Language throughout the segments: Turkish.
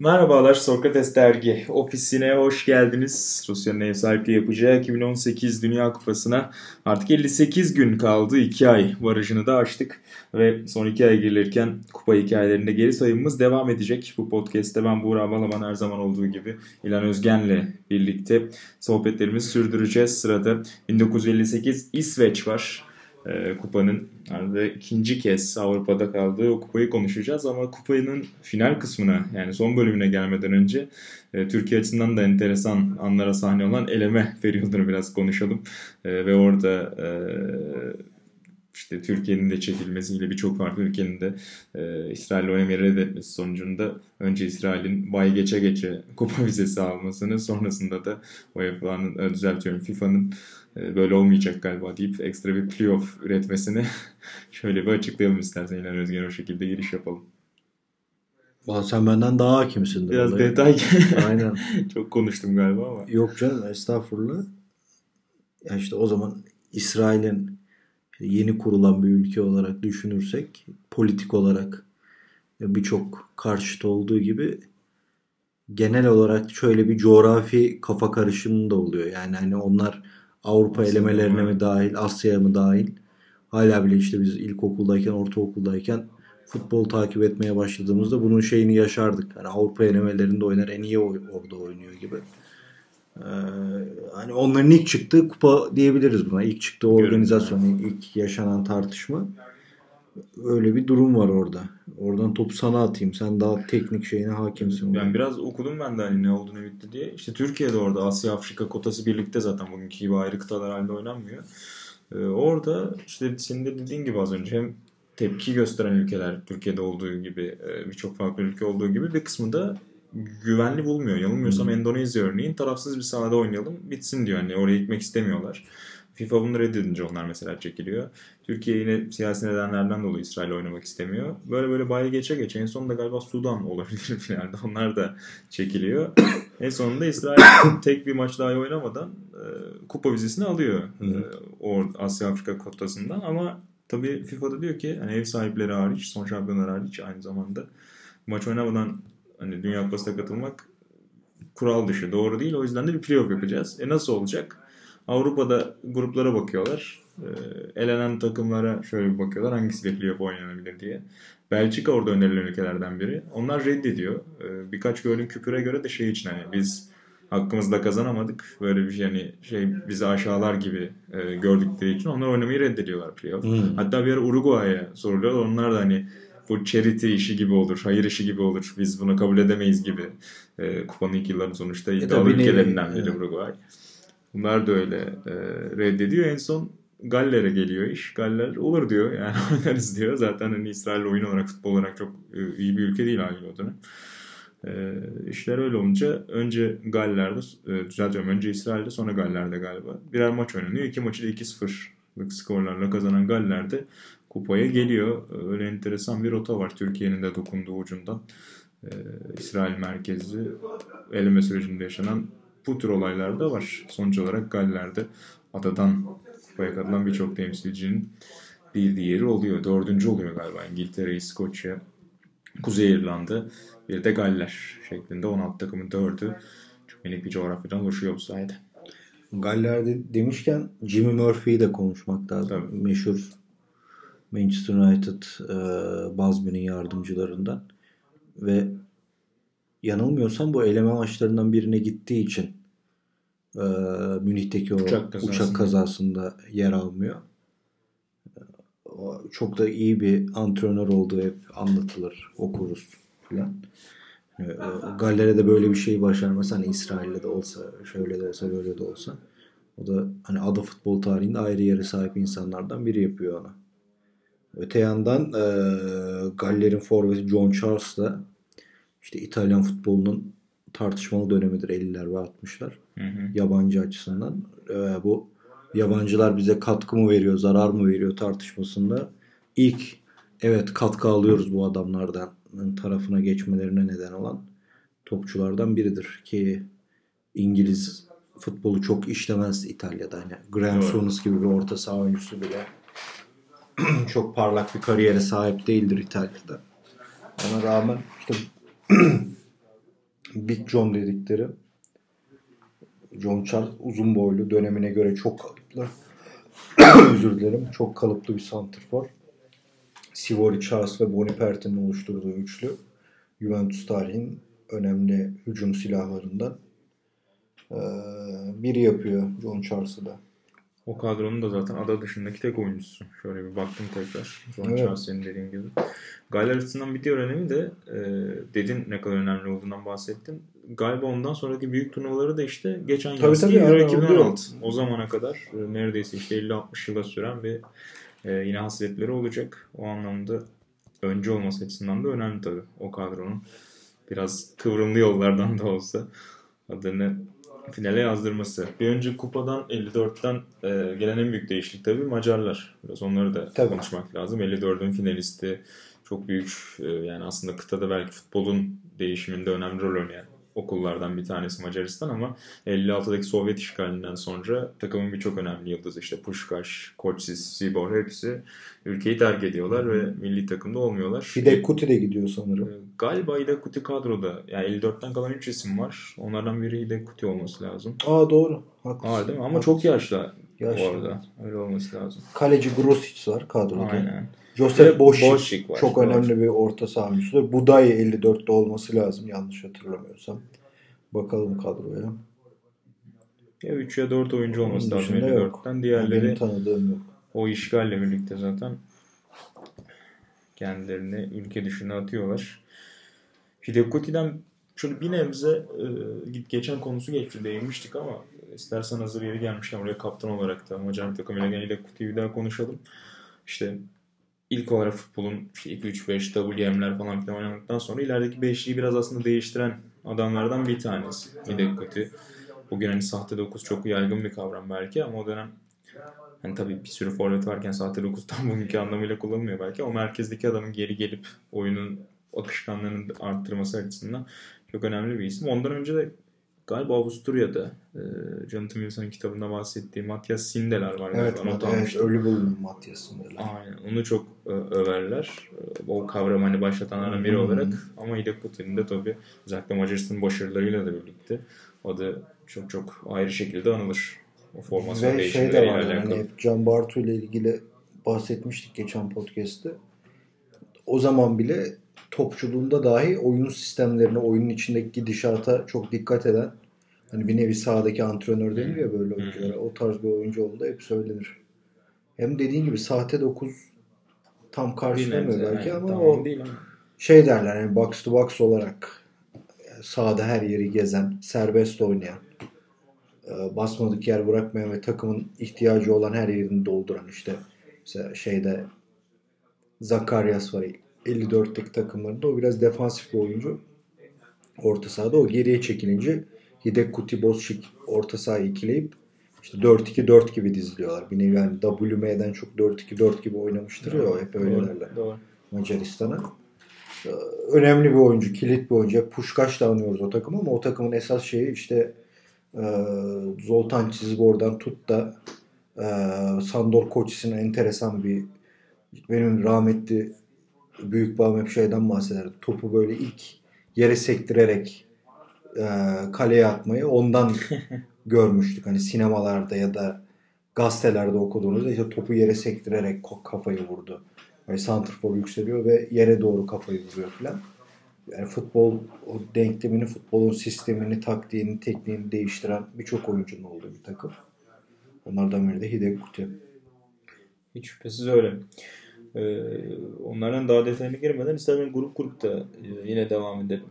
Merhabalar Sokrates Dergi ofisine hoş geldiniz. Rusya'nın ev sahipliği yapacağı 2018 Dünya Kupası'na artık 58 gün kaldı. 2 ay barajını da açtık ve son 2 ay girilirken kupa hikayelerinde geri sayımımız devam edecek. Bu podcast'te ben Buğra Balaban her zaman olduğu gibi İlan Özgen'le birlikte sohbetlerimizi sürdüreceğiz. Sırada 1958 İsveç var e, kupanın yani ikinci kez Avrupa'da kaldığı o kupayı konuşacağız ama kupanın final kısmına yani son bölümüne gelmeden önce e, Türkiye açısından da enteresan anlara sahne olan eleme periyodunu biraz konuşalım. E, ve orada e, işte Türkiye'nin de çekilmesiyle birçok farklı ülkenin de e, İsrail'le oynamayı reddetmesi sonucunda önce İsrail'in bay geçe geçe kupa vizesi almasını sonrasında da UEFA'nın e, düzeltiyorum FIFA'nın böyle olmayacak galiba deyip ekstra bir playoff üretmesini şöyle bir açıklayalım istersen İlhan Özgen o şekilde giriş yapalım. Valla sen benden daha hakimsin. Biraz olayı. detay. Aynen. Çok konuştum galiba ama. Yok canım estağfurullah. Ya işte o zaman İsrail'in yeni kurulan bir ülke olarak düşünürsek politik olarak birçok karşıt olduğu gibi genel olarak şöyle bir coğrafi kafa karışımı da oluyor. Yani hani onlar Avrupa Asya elemelerine mi dahil, Asya'ya mı dahil? Hala bile işte biz ilkokuldayken, ortaokuldayken futbol takip etmeye başladığımızda bunun şeyini yaşardık. Hani Avrupa elemelerinde oynar en iyi orada oynuyor gibi. Ee, hani onların ilk çıktığı kupa diyebiliriz buna. İlk çıktığı organizasyon, ilk yaşanan tartışma. Öyle bir durum var orada. Oradan topu sana atayım. Sen daha teknik şeyine hakimsin. Ben biraz okudum ben de hani ne oldu ne bitti diye. İşte Türkiye'de orada Asya Afrika kotası birlikte zaten bugünkü gibi ayrı kıtalar halinde oynanmıyor. Ee, orada işte senin de dediğin gibi az önce hem tepki gösteren ülkeler Türkiye'de olduğu gibi e, birçok farklı ülke olduğu gibi bir kısmı da güvenli bulmuyor. Yanılmıyorsam hmm. Endonezya örneğin tarafsız bir sahada oynayalım bitsin diyor. Hani oraya gitmek istemiyorlar. FIFA bunu reddedince onlar mesela çekiliyor. Türkiye yine siyasi nedenlerden dolayı İsrail oynamak istemiyor. Böyle böyle bayi geçe geçe en sonunda galiba Sudan olabilir finalde. Onlar da çekiliyor. en sonunda İsrail tek bir maç daha oynamadan e, kupa vizesini alıyor. E, o Asya Afrika kotasından ama tabii FIFA'da diyor ki hani ev sahipleri hariç, son şampiyonlar hariç aynı zamanda maç oynamadan hani Dünya Kupası'na katılmak kural dışı. Doğru değil. O yüzden de bir playoff yapacağız. E nasıl olacak? Avrupa'da gruplara bakıyorlar. E, elenen takımlara şöyle bir bakıyorlar. Hangisi bekliyor bu oynanabilir diye. Belçika orada önerilen ülkelerden biri. Onlar reddediyor. E, birkaç gördüğüm küpüre göre de şey için hani biz hakkımızda kazanamadık. Böyle bir şey hani şey bizi aşağılar gibi e, gördükleri için onlar oynamayı reddediyorlar playoff. Hmm. Hatta bir ara Uruguay'a soruluyor. Onlar da hani bu charity işi gibi olur, hayır işi gibi olur. Biz bunu kabul edemeyiz gibi. E, kupanın ilk yılların sonuçta iddialı ülkelerinden biri Uruguay. Bunlar da öyle e, reddediyor. En son Galler'e geliyor iş. Galler olur diyor. Yani oynarız diyor. Zaten hani İsrail oyun olarak, futbol olarak çok e, iyi bir ülke değil haliyle o dönem. E, işler öyle olunca önce Galler'de, e, düzeltiyorum önce İsrail'de sonra Galler'de galiba. Birer maç oynanıyor. İki maçı da 2-0'lık skorlarla kazanan Galler'de kupaya geliyor. Öyle enteresan bir rota var Türkiye'nin de dokunduğu ucundan. Ee, İsrail merkezli eleme sürecinde yaşanan bu tür olaylar da var. Sonuç olarak Galler'de adadan kupaya katılan birçok temsilcinin bir diğeri oluyor. Dördüncü oluyor galiba İngiltere, İskoçya, Kuzey İrlanda, bir de Galler şeklinde 16 takımın dördü çok minik bir coğrafyadan oluşuyor bu sayede. Galler'de demişken Jimmy Murphy'yi de konuşmak lazım. Tabii. Meşhur Manchester United e, Bazmi'nin yardımcılarından ve yanılmıyorsam bu eleme maçlarından birine gittiği için e, Münih'teki o uçak, kazasında. uçak kazasında yer almıyor. Çok da iyi bir antrenör olduğu hep anlatılır, okuruz falan. Galler'e de böyle bir şey başarması hani İsrail'de de olsa, şöyle de olsa, böyle de olsa. O da hani ada futbol tarihinde ayrı yere sahip insanlardan biri yapıyor onu. Öte yandan e, Galler'in forveti John Charles da işte İtalyan futbolunun tartışmalı dönemidir 50'ler ve 60'lar. Hı hı. Yabancı açısından. E, bu yabancılar bize katkı mı veriyor, zarar mı veriyor tartışmasında ilk evet katkı alıyoruz bu adamlardan tarafına geçmelerine neden olan topçulardan biridir ki İngiliz futbolu çok işlemez İtalya'da. Yani Graham Souness gibi bir orta saha oyuncusu bile çok parlak bir kariyere sahip değildir İtalya'da. Ona rağmen işte Big John dedikleri John Charles uzun boylu dönemine göre çok kalıplı. Özür dilerim. Çok kalıplı bir santrfor. Sivori, Charles ve Boniperti'nin oluşturduğu üçlü Juventus tarihin önemli hücum silahlarından biri yapıyor John Charles'ı da. O kadronun da zaten ada dışındaki tek oyuncusu. Şöyle bir baktım tekrar. John Evet. Charles senin dediğin gibi. Galler açısından bir diğer önemi de e, dedin ne kadar önemli olduğundan bahsettin. Galiba ondan sonraki büyük turnuvaları da işte geçen Tabii yaz tabii, Euro aynen, 2016. oluyor. O zamana kadar e, neredeyse işte 50-60 yıla süren bir e, yine hasretleri olacak. O anlamda önce olması açısından da önemli tabii o kadronun. Biraz kıvrımlı yollardan da olsa adını finale yazdırması. Bir önceki kupadan 54'ten e, gelen en büyük değişiklik tabii Macarlar. Biraz onları da Tabii. konuşmak lazım. 54'ün finalisti çok büyük e, yani aslında kıtada belki futbolun değişiminde önemli rol oynayan okullardan bir tanesi Macaristan ama 56'daki Sovyet işgalinden sonra takımın birçok önemli yıldızı işte Pushkaş, Koçsis, Sibor hepsi ülkeyi terk ediyorlar ve milli takımda olmuyorlar. Fidel Kuti de gidiyor sanırım. Ee, Galiba Hidek Kuti kadroda. Yani 54'ten kalan 3 isim var. Onlardan biri Hidek Kuti olması lazım. Aa doğru. Haklısın. Aa değil mi? Ama çok yaşlı, Yaşlı. orada. Öyle olması lazım. Kaleci Grosic var kadroda. Aynen. Josef Boşik, Boşik var. çok önemli bir orta saha oyuncusudur. Buday 54'te olması lazım yanlış hatırlamıyorsam. Bakalım kadroya. Ya 3 ya 4 oyuncu olması lazım dışında yok. 54'ten. Yani Diğerleri benim tanıdığım yok. o işgalle birlikte zaten kendilerini ülke dışına atıyorlar. Hidek Kuti'den şöyle bir nebze e, geçen konusu geçti değinmiştik ama istersen hazır yeri gelmişken oraya kaptan olarak da Macar takımıyla Hidek Kuti'yi bir daha konuşalım. İşte ilk olarak futbolun işte 2-3-5 WM'ler falan filan oynadıktan sonra ilerideki beşliği biraz aslında değiştiren adamlardan bir tanesi Hidek Kuti. Bugün hani sahte 9 çok yaygın bir kavram belki ama o dönem hani tabii bir sürü forvet varken sahte 9 tam bugünkü anlamıyla kullanılmıyor belki ama merkezdeki adamın geri gelip oyunun akışkanlığını arttırması açısından çok önemli bir isim. Ondan önce de galiba Avusturya'da e, Jonathan Wilson'ın kitabında bahsettiği Matthias Sindelar var. Evet, evet ölü bulundu Matias'ın böyle. Aynen. Onu çok e, överler. E, O kavramı hani başlatanlardan biri olarak. Ama Hidek Kuti'nin de tabii özellikle Macaristan'ın başarılarıyla da birlikte o da çok çok ayrı şekilde anılır. O formasyon Ve şey de var yani hep Can Bartu ile ilgili bahsetmiştik geçen podcast'te. O zaman bile topçuluğunda dahi oyun sistemlerine, oyunun içindeki gidişata çok dikkat eden hani bir nevi sahadaki antrenör denir ya böyle oyunculara. O tarz bir oyuncu oldu hep söylenir. Hem dediğin gibi sahte 9 tam karşılamıyor belki yani ama o değil ama. şey derler yani box to box olarak e, sahada her yeri gezen, serbest oynayan, e, basmadık yer bırakmayan ve takımın ihtiyacı olan her yerini dolduran işte mesela şeyde Zakaryas var 54'teki takımlarında o biraz defansif bir oyuncu. Orta sahada o geriye çekilince Hidek Kuti Bozşik orta sahayı ikileyip işte 4-2-4 gibi diziliyorlar. Bir nevi yani WM'den çok 4-2-4 gibi oynamıştır ya hep öyle Doğru, derler. Doğru. Macaristan'a. Ee, Önemli bir oyuncu, kilit bir oyuncu. Puşkaş da anıyoruz o takımı ama o takımın esas şeyi işte e, Zoltan Çizbor'dan tut da e, Sandor Koçis'in enteresan bir benim rahmetli büyük babam hep şeyden bahsederdi. Topu böyle ilk yere sektirerek e, kaleye atmayı ondan görmüştük. Hani sinemalarda ya da gazetelerde okuduğunuzda işte topu yere sektirerek kafayı vurdu. Yani santrfor yükseliyor ve yere doğru kafayı vuruyor falan. Yani futbol o denklemini, futbolun sistemini, taktiğini, tekniğini değiştiren birçok oyuncunun olduğu bir takım. Onlardan biri de Hidek Kuti. Hiç şüphesiz öyle. Ee, onlardan daha detayına girmeden istersen grup grupta e, yine devam edelim.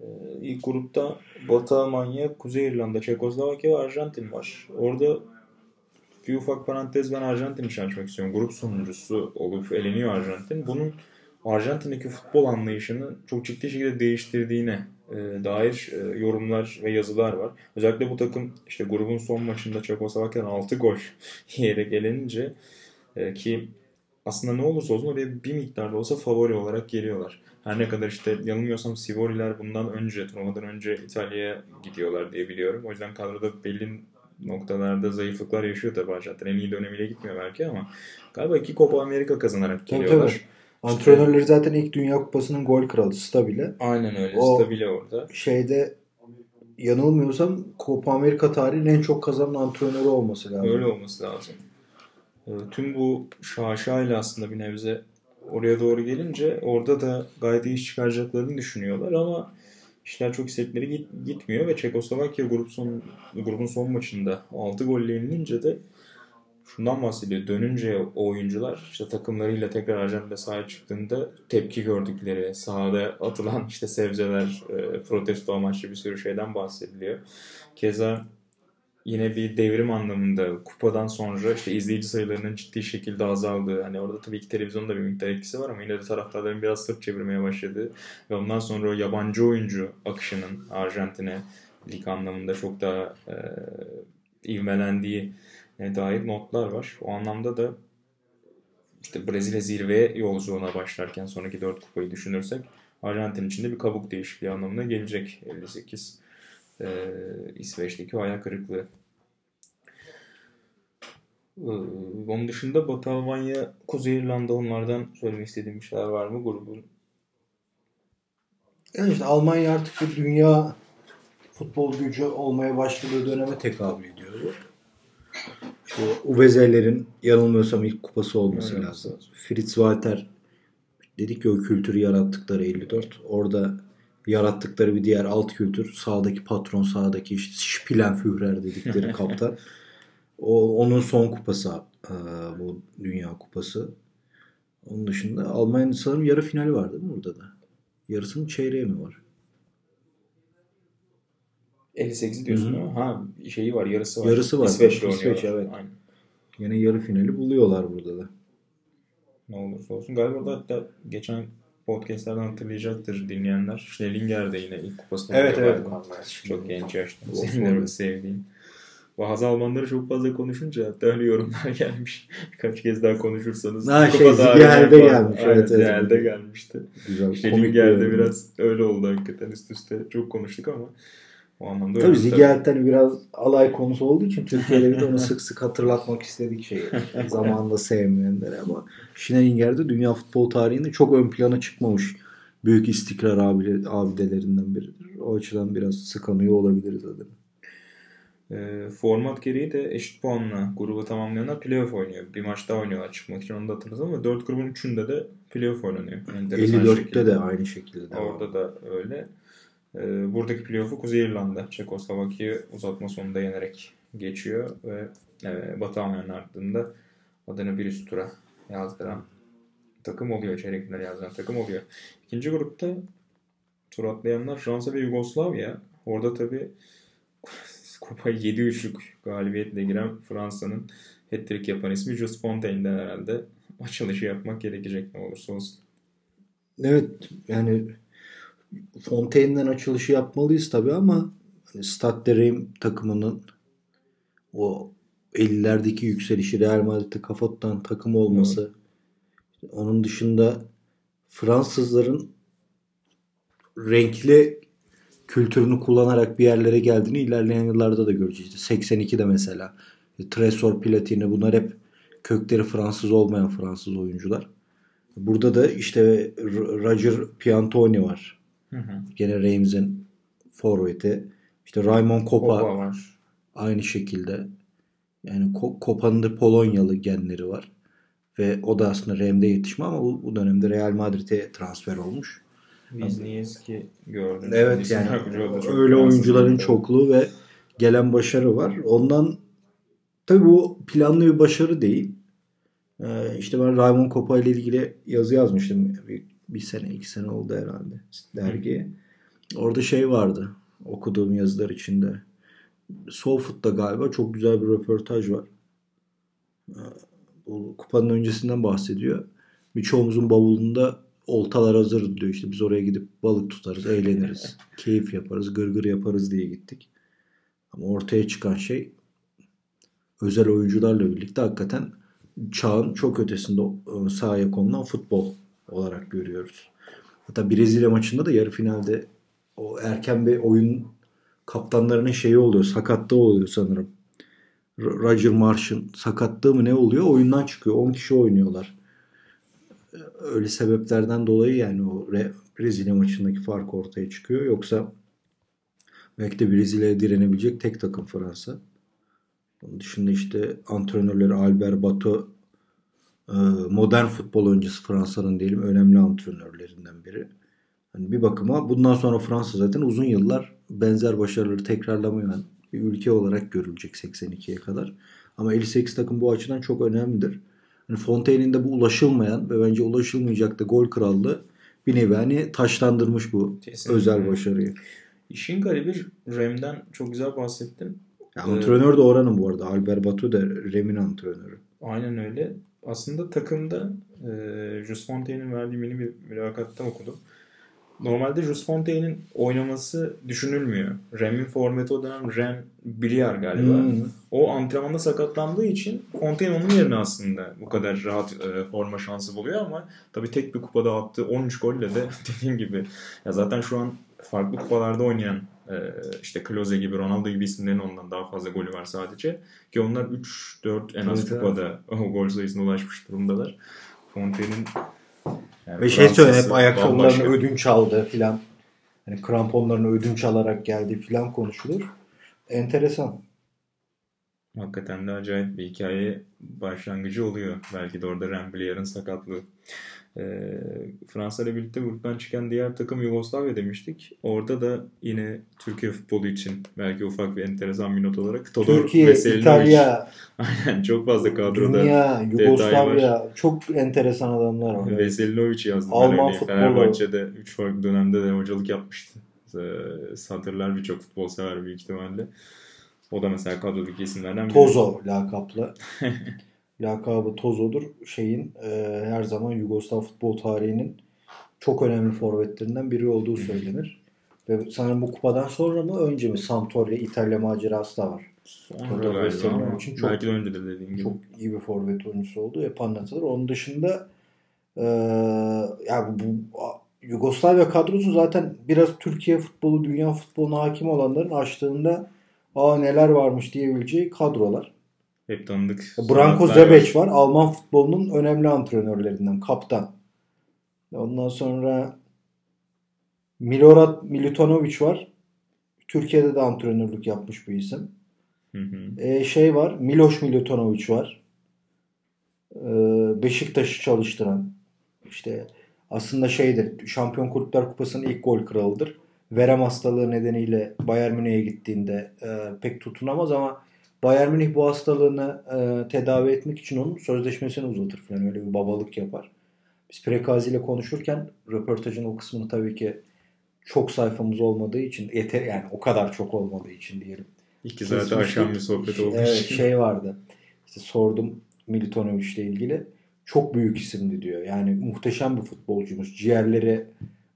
Ee, ilk grupta Batı Almanya, Kuzey İrlanda, Çekoslovakya ve Arjantin var. Orada bir ufak parantez ben Arjantin için istiyorum. Grup sonuncusu olup eleniyor Arjantin. Bunun Arjantin'deki futbol anlayışını çok ciddi şekilde değiştirdiğine e, dair e, yorumlar ve yazılar var. Özellikle bu takım işte grubun son maçında Çekoslovakya'dan 6 gol yiyerek elenince e, ki aslında ne olursa olsun oraya bir miktarda olsa favori olarak geliyorlar. Her ne kadar işte yanılmıyorsam Sivoriler bundan önce, turnuvadan önce İtalya'ya gidiyorlar diye biliyorum. O yüzden kadroda belli noktalarda zayıflıklar yaşıyor tabii Arjantin. En iyi dönemiyle gitmiyor belki ama galiba iki Copa Amerika kazanarak geliyorlar. tabii. Antrenörleri zaten ilk Dünya Kupası'nın gol kralı Stabile. Aynen öyle. O- Stabile orada. Şeyde yanılmıyorsam Copa Amerika tarihinin en çok kazanan antrenörü olması lazım. Öyle olması lazım. Ee, tüm bu şaşayla aslında bir nebze oraya doğru gelince orada da gayet iş çıkaracaklarını düşünüyorlar ama işler çok istekleri git, gitmiyor ve Çekoslovakya grup son, grubun son maçında 6 golle yenilince de şundan bahsediyor. Dönünce o oyuncular işte takımlarıyla tekrar Arjantin'de sahaya çıktığında tepki gördükleri, sahada atılan işte sebzeler, e, protesto amaçlı bir sürü şeyden bahsediliyor. Keza yine bir devrim anlamında kupadan sonra işte izleyici sayılarının ciddi şekilde azaldığı hani orada tabii ki televizyonda bir miktar etkisi var ama yine de taraftarların biraz sırt çevirmeye başladığı ve ondan sonra yabancı oyuncu akışının Arjantin'e lig anlamında çok daha e, ivmelendiği e, dair notlar var. O anlamda da işte Brezilya zirve yolculuğuna başlarken sonraki 4 kupayı düşünürsek Arjantin için de bir kabuk değişikliği anlamına gelecek 58 e, İsveç'teki o ayak kırıklığı. E, onun dışında Batı Almanya, Kuzey İrlanda onlardan söylemek istediğim bir şeyler var mı grubun? Yani işte Almanya artık bir dünya futbol gücü olmaya başladığı döneme tekabül ediyor. İşte Uveze'lerin yanılmıyorsam ilk kupası olması evet, lazım. Fritz Walter dedik ki o kültürü yarattıkları 54. Orada yarattıkları bir diğer alt kültür sağdaki patron sağdaki işte Spielenführer dedikleri kaptan. O onun son kupası e, bu Dünya Kupası. Onun dışında Almanya'nın sanırım yarı finali var değil mi burada da? Yarısının çeyreği mi var? 58 diyorsun ama ha şeyi var yarısı var. Yarısı var. İsveç'le İsveç evet. Aynen. Yine yarı finali buluyorlar burada da. Ne olursa olsun. Galiba da hatta geçen podcastlerden hatırlayacaktır dinleyenler. Schnellinger de yine ilk kupasını evet, evet. Çok genç yaşta. Senin de sevdiğin. Bazı Almanları çok fazla konuşunca hatta öyle yorumlar gelmiş. Birkaç kez daha konuşursanız. Ha şey Zigel'de gelmiş. Evet, evet. Zigel'de gelmişti. Güzel. Schnellinger'de biraz öyle oldu hakikaten üst üste. Çok konuştuk ama o anlamda Tabii Zigel'den biraz alay konusu olduğu için Türkiye'de bir de onu sık sık hatırlatmak istedik şeyi. Zamanında sevmeyenlere ama Schnellinger'de dünya futbol tarihinde çok ön plana çıkmamış büyük istikrar abidelerinden biridir. O açıdan biraz sıkanıyor olabiliriz adını. E, format gereği de eşit puanla grubu tamamlayanlar playoff oynuyor. Bir maç daha oynuyorlar çıkmak için onu da hatırlarız ama 4 grubun 3'ünde de playoff oynanıyor. 54'te de aynı şekilde. Orada da öyle. E, buradaki playoff'u Kuzey İrlanda Çekoslovakya'yı uzatma sonunda yenerek geçiyor ve e, Batı Almanya'nın ardında adını bir üst tura yazdıran takım oluyor. Çeyrek final yazdıran takım oluyor. İkinci grupta tur atlayanlar Fransa ve Yugoslavya. Orada tabi kupayı 7-3'lük galibiyetle giren Fransa'nın hat-trick yapan ismi Jules Fontaine'den herhalde açılışı yapmak gerekecek ne olursa olsun. Evet yani Fontaine'den açılışı yapmalıyız tabii ama hani Stade takımının o 50'lerdeki yükselişi Real Madrid'de kafa takım olması evet. onun dışında Fransızların renkli kültürünü kullanarak bir yerlere geldiğini ilerleyen yıllarda da göreceğiz. İşte 82'de mesela Tresor Platini bunlar hep kökleri Fransız olmayan Fransız oyuncular. Burada da işte Roger Piantoni var. Hı hı. Gene Reims'in forveti. İşte Raymond Kopa, Kopa var. Aynı şekilde. Yani Kopa'nın da Polonyalı genleri var. Ve o da aslında Reim'de yetişme ama bu, bu dönemde Real Madrid'e transfer olmuş. Wisniewski gördüm. Evet yani öyle oyuncuların çokluğu ve gelen başarı var. Ondan tabii bu planlı bir başarı değil. Ee, işte ben Raymond Kopa ile ilgili yazı yazmıştım. Bir, bir sene, iki sene oldu herhalde dergiye. Orada şey vardı okuduğum yazılar içinde. Soulfood'da galiba çok güzel bir röportaj var. Ee, bu kupanın öncesinden bahsediyor. Birçoğumuzun bavulunda oltalar hazır diyor. İşte biz oraya gidip balık tutarız, eğleniriz, keyif yaparız, gırgır yaparız diye gittik. Ama ortaya çıkan şey özel oyuncularla birlikte hakikaten çağın çok ötesinde e, sahaya konulan futbol olarak görüyoruz. Hatta Brezilya maçında da yarı finalde o erken bir oyun kaptanlarının şeyi oluyor. Sakatlığı oluyor sanırım. Roger Marsh'ın sakatlığı mı ne oluyor? Oyundan çıkıyor. 10 kişi oynuyorlar öyle sebeplerden dolayı yani o Brezilya maçındaki fark ortaya çıkıyor. Yoksa belki de Brezilya'ya direnebilecek tek takım Fransa. Onun dışında işte antrenörleri Albert Bato modern futbol öncesi Fransa'nın diyelim önemli antrenörlerinden biri. Hani bir bakıma bundan sonra Fransa zaten uzun yıllar benzer başarıları tekrarlamayan bir ülke olarak görülecek 82'ye kadar. Ama 58 takım bu açıdan çok önemlidir. Hani Fontaine'in de bu ulaşılmayan ve bence ulaşılmayacak da gol krallığı bir nevi hani taşlandırmış bu Kesinlikle. özel başarıyı. İşin garibi Rem'den çok güzel bahsettin. Ya, antrenör de oranın bu arada. Albert Batu da Rem'in antrenörü. Aynen öyle. Aslında takımda e, Jus Fontaine'in verdiği mini bir mülakatta okudum. Normalde Jus Fontaine'in oynaması düşünülmüyor. Rem'in formatı o dönem Rem Biliar galiba. Hmm. O antrenmanda sakatlandığı için Fontaine onun yerine aslında bu kadar rahat e, forma şansı buluyor ama tabii tek bir kupada attığı 13 golle de dediğim gibi ya zaten şu an farklı kupalarda oynayan işte Klose gibi Ronaldo gibi isimlerin ondan daha fazla golü var sadece. Ki onlar 3-4 en az evet, kupada o gol sayısına ulaşmış durumdalar. Fontaine'in yani Ve şey söyle hep ayakkabılarını ödünç aldı filan. Hani kramponlarını ödünç alarak geldi filan konuşulur. Enteresan. Hakikaten de acayip bir hikaye başlangıcı oluyor. Belki de orada Ramblier'ın sakatlığı. E, Fransa ile birlikte gruptan çıkan diğer takım Yugoslavya demiştik. Orada da yine Türkiye futbolu için belki ufak bir enteresan bir not olarak Todor Türkiye, Veselinovic. İtalya, Aynen çok fazla kadroda Dünya, Yugoslavya çok enteresan adamlar var. Veselinovic yazdı. Alman futbolu. Fenerbahçe'de 3 farklı dönemde de hocalık yapmıştı. Ee, satırlar birçok futbol sever büyük ihtimalle. O da mesela kadrodaki isimlerden biri. Tozo lakaplı. lakabı Tozo'dur. Şeyin e, her zaman Yugoslav futbol tarihinin çok önemli forvetlerinden biri olduğu söylenir. Ve sanırım bu kupadan sonra mı önce mi Sampdoria İtalya macerası da var. Sonra galiba için çok, belki de öncedir dediğim gibi. Çok iyi bir forvet oyuncusu oldu. Hep anlatılır. Onun dışında e, yani bu Yugoslavya kadrosu zaten biraz Türkiye futbolu, dünya futboluna hakim olanların açtığında aa neler varmış diyebileceği kadrolar. Hep tanıdık. Branko Zebec var. Alman futbolunun önemli antrenörlerinden. Kaptan. Ondan sonra Milorad Milutinovic var. Türkiye'de de antrenörlük yapmış bir isim. Hı hı. E, şey var. Miloš Milutinovic var. E, Beşiktaş'ı çalıştıran. İşte aslında şeydir. Şampiyon Kulüpler Kupası'nın ilk gol kralıdır. Verem hastalığı nedeniyle Bayern Münih'e gittiğinde e, pek tutunamaz ama Bayern Münih bu hastalığını e, tedavi etmek için onun sözleşmesini uzatır falan öyle bir babalık yapar. Biz Prekazi ile konuşurken röportajın o kısmını tabii ki çok sayfamız olmadığı için yeter yani o kadar çok olmadığı için diyelim. İki zaten akşam bir sohbet olmuş. Evet şey vardı. İşte sordum Militonovic ile ilgili. Çok büyük isimdi diyor. Yani muhteşem bir futbolcumuz. Ciğerleri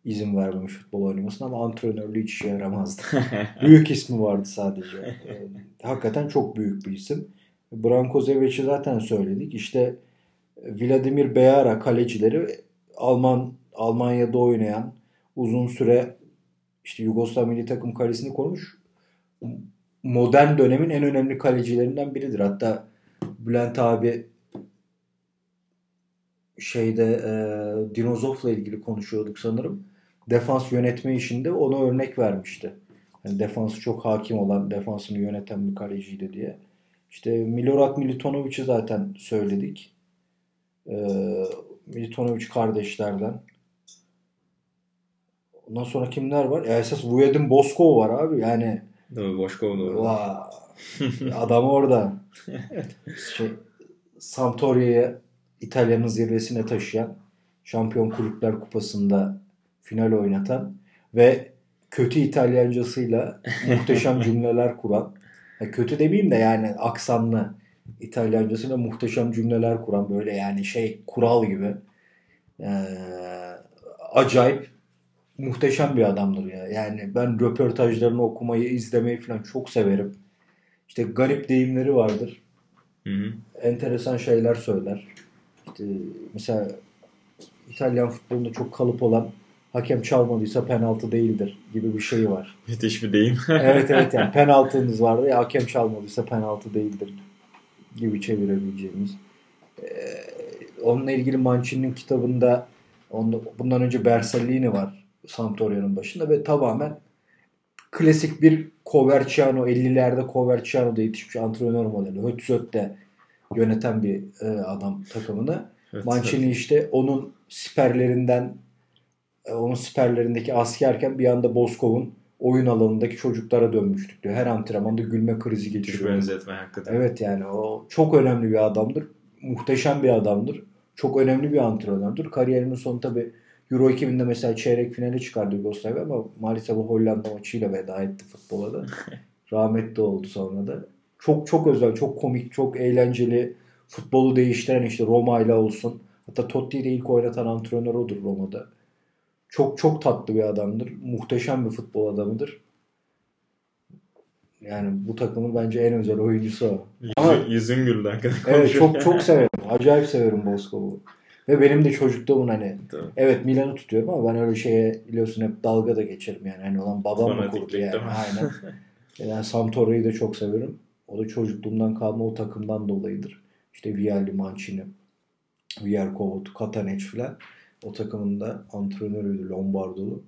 izin vermemiş futbol oynamasına ama antrenörlüğü hiç işe yaramazdı. büyük ismi vardı sadece. Ee, hakikaten çok büyük bir isim. Branko Zevec'i zaten söyledik. İşte Vladimir Beara kalecileri Alman Almanya'da oynayan uzun süre işte Yugoslav milli takım kalesini korumuş. Modern dönemin en önemli kalecilerinden biridir. Hatta Bülent abi şeyde e, Dinozof'la ilgili konuşuyorduk sanırım defans yönetme işinde ona örnek vermişti. Yani defansı çok hakim olan, defansını yöneten bir kaleciydi diye. İşte Milorad Militovic'i zaten söyledik. Ee, Militonovic kardeşlerden. Ondan sonra kimler var? Ya esas Vujedin Boskov var abi. Yani Tabii Boskov da orada. adam orada. şey, Sampdoria'yı İtalya'nın zirvesine taşıyan Şampiyon Kulüpler Kupası'nda final oynatan ve kötü İtalyancasıyla muhteşem cümleler kuran ya kötü demeyeyim de yani aksanlı İtalyancasıyla muhteşem cümleler kuran böyle yani şey kural gibi ee, acayip muhteşem bir adamdır ya. Yani ben röportajlarını okumayı, izlemeyi falan çok severim. İşte garip deyimleri vardır. Hı hı. Enteresan şeyler söyler. İşte mesela İtalyan futbolunda çok kalıp olan hakem çalmadıysa penaltı değildir gibi bir şey var. Müthiş bir deyim. evet evet yani penaltınız vardı ya hakem çalmadıysa penaltı değildir gibi çevirebileceğimiz. Ee, onunla ilgili Mancini'nin kitabında onda, bundan önce Bersellini var Sampdoria'nın başında ve tamamen klasik bir Coverciano 50'lerde Coverciano'da yetişmiş antrenör modeli. Hötzöt'te yöneten bir e, adam takımını. Evet, Mancini evet. işte onun siperlerinden onun siperlerindeki askerken bir anda Boskov'un oyun alanındaki çocuklara dönmüştük diyor. Her antrenmanda gülme krizi geçiriyor. benzetme hakikaten. Evet yani o çok önemli bir adamdır. Muhteşem bir adamdır. Çok önemli bir antrenördür. Kariyerinin sonu tabi Euro 2000'de mesela çeyrek finale çıkardı Yugoslavya ama maalesef bu Hollanda maçıyla veda etti futbola da. Rahmetli oldu sonra da. Çok çok özel, çok komik, çok eğlenceli futbolu değiştiren işte Roma ile olsun. Hatta Totti'yi de ilk oynatan antrenör odur Roma'da. Çok çok tatlı bir adamdır. Muhteşem bir futbol adamıdır. Yani bu takımın bence en özel oyuncusu o. Ama, yüzün güldü hakikaten. Evet çok çok severim. Acayip severim Boskov'u. Ve benim de çocukluğumun hani Tabii. evet Milan'ı tutuyorum ama ben öyle şeye biliyorsun hep dalga da geçerim yani. Hani olan babam mı kurdu yani. Aynen. yani Sampdoria'yı da çok severim. O da çocukluğumdan kalma o takımdan dolayıdır. İşte Vialli, Mancini, Vierkovot, Katanec filan. O takımın da antrenörüydü Lombardolu.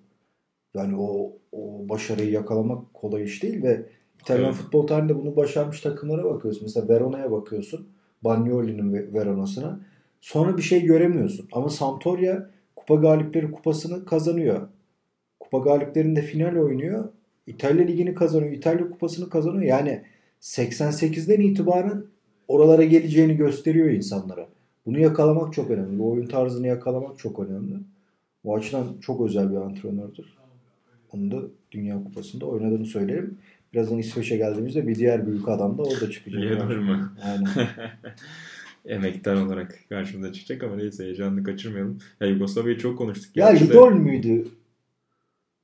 Yani o, o başarıyı yakalamak kolay iş değil ve İtalyan evet. futbol tarihinde bunu başarmış takımlara bakıyorsun. Mesela Verona'ya bakıyorsun. Bagnoli'nin Verona'sına. Sonra bir şey göremiyorsun. Ama Sampdoria kupa galipleri kupasını kazanıyor. Kupa galiplerinde final oynuyor. İtalya ligini kazanıyor. İtalya kupasını kazanıyor. Yani 88'den itibaren oralara geleceğini gösteriyor insanlara. Bunu yakalamak çok önemli. Bu oyun tarzını yakalamak çok önemli. Bu açıdan çok özel bir antrenördür. Onu da Dünya Kupası'nda oynadığını söyleyelim. Birazdan İsveç'e geldiğimizde bir diğer büyük adam da orada çıkacak. Yedir mi? Aynen. Emektar olarak karşımıza çıkacak ama neyse heyecanını kaçırmayalım. Ya Yugoslavya'yı çok konuştuk. Ya Lidol müydü?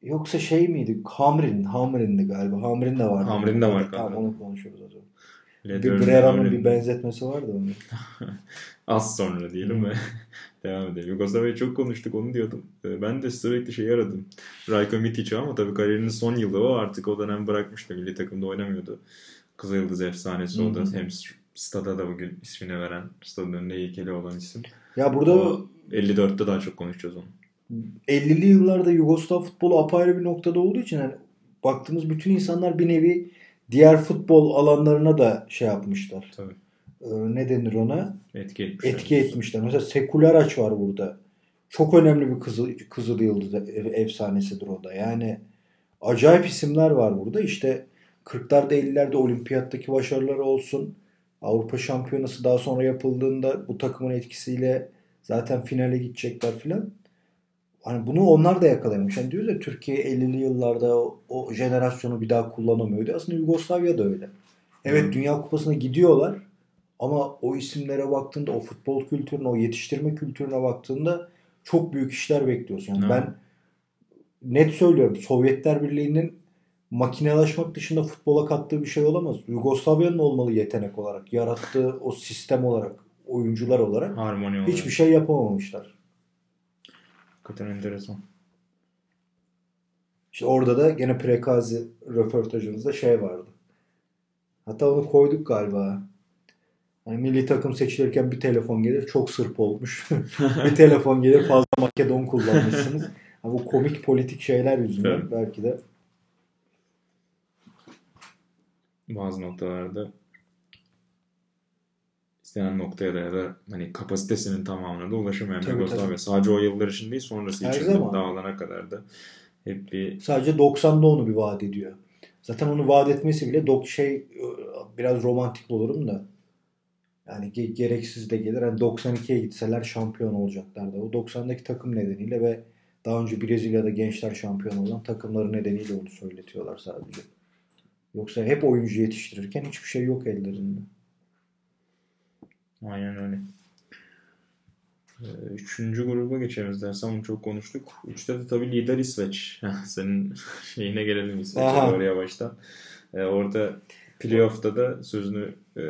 Yoksa şey miydi? Hamrin. Hamrin'di galiba. Hamrin de vardı. Hamrin de var. Tamam onu konuşuyoruz o zaman. Bir Brera'nın bir benzetmesi vardı onun. Az sonra diyelim ve devam edelim. Yugoslavya'yı çok konuştuk onu diyordum. Ee, ben de sürekli şeyi aradım. Rajko Mitic'i ama tabii kariyerinin son yılı o. Artık o dönem bırakmıştı. Milli takımda oynamıyordu. Kızıldız efsanesi o da. Hem stada da bugün ismini veren, stadın önünde heykeli olan isim. Ya burada o 54'te daha çok konuşacağız onu. 50'li yıllarda Yugoslav futbolu apayrı bir noktada olduğu için yani baktığımız bütün insanlar bir nevi diğer futbol alanlarına da şey yapmışlar. Tabii. Ee, ne denir ona? Etki etmişler. Etki etmişler. Mesela Seküler Aç var burada. Çok önemli bir kızı, Kızıl Yıldız efsanesidir o da. Yani acayip isimler var burada. İşte 40'larda 50'lerde olimpiyattaki başarıları olsun. Avrupa Şampiyonası daha sonra yapıldığında bu takımın etkisiyle zaten finale gidecekler filan. Hani bunu onlar da yakalamış. Yani diyoruz ya Türkiye 50'li yıllarda o, o jenerasyonu bir daha kullanamıyordu. Aslında Yugoslavya da öyle. Evet hmm. Dünya Kupası'na gidiyorlar ama o isimlere baktığında o futbol kültürüne, o yetiştirme kültürüne baktığında çok büyük işler bekliyorsun. Yani hmm. ben net söylüyorum Sovyetler Birliği'nin makinelaşmak dışında futbola kattığı bir şey olamaz. Yugoslavya'nın olmalı yetenek olarak. Yarattığı o sistem olarak, oyuncular olarak Harmoni olarak. hiçbir şey yapamamışlar. Hakikaten enteresan. İşte orada da gene Prekazi röportajımızda şey vardı. Hatta onu koyduk galiba. Hani milli takım seçilirken bir telefon gelir çok sırp olmuş. bir telefon gelir fazla Makedon kullanmışsınız. Yani bu komik politik şeyler yüzünden evet. belki de bazı noktalarda istenen noktaya da ya da hani kapasitesinin tamamına da ulaşamayan tabii, Yugoslavya. Tabii. Sadece o yıllar için değil sonrası Her için zaman. dağılana kadar da hep bir... Sadece 90'da onu bir vaat ediyor. Zaten onu vaat etmesi bile dok şey biraz romantik olurum da yani ge- gereksiz de gelir. Yani 92'ye gitseler şampiyon olacaklardı. O 90'daki takım nedeniyle ve daha önce Brezilya'da gençler şampiyon olan takımları nedeniyle onu söyletiyorlar sadece. Yoksa hep oyuncu yetiştirirken hiçbir şey yok ellerinde. Aynen öyle. Ee, üçüncü gruba geçeriz dersen onu çok konuştuk. Üçte de tabii lider İsveç. Senin şeyine gelelim İsveç'e doğru yavaştan. Ee, orada playoff'ta da sözünü e,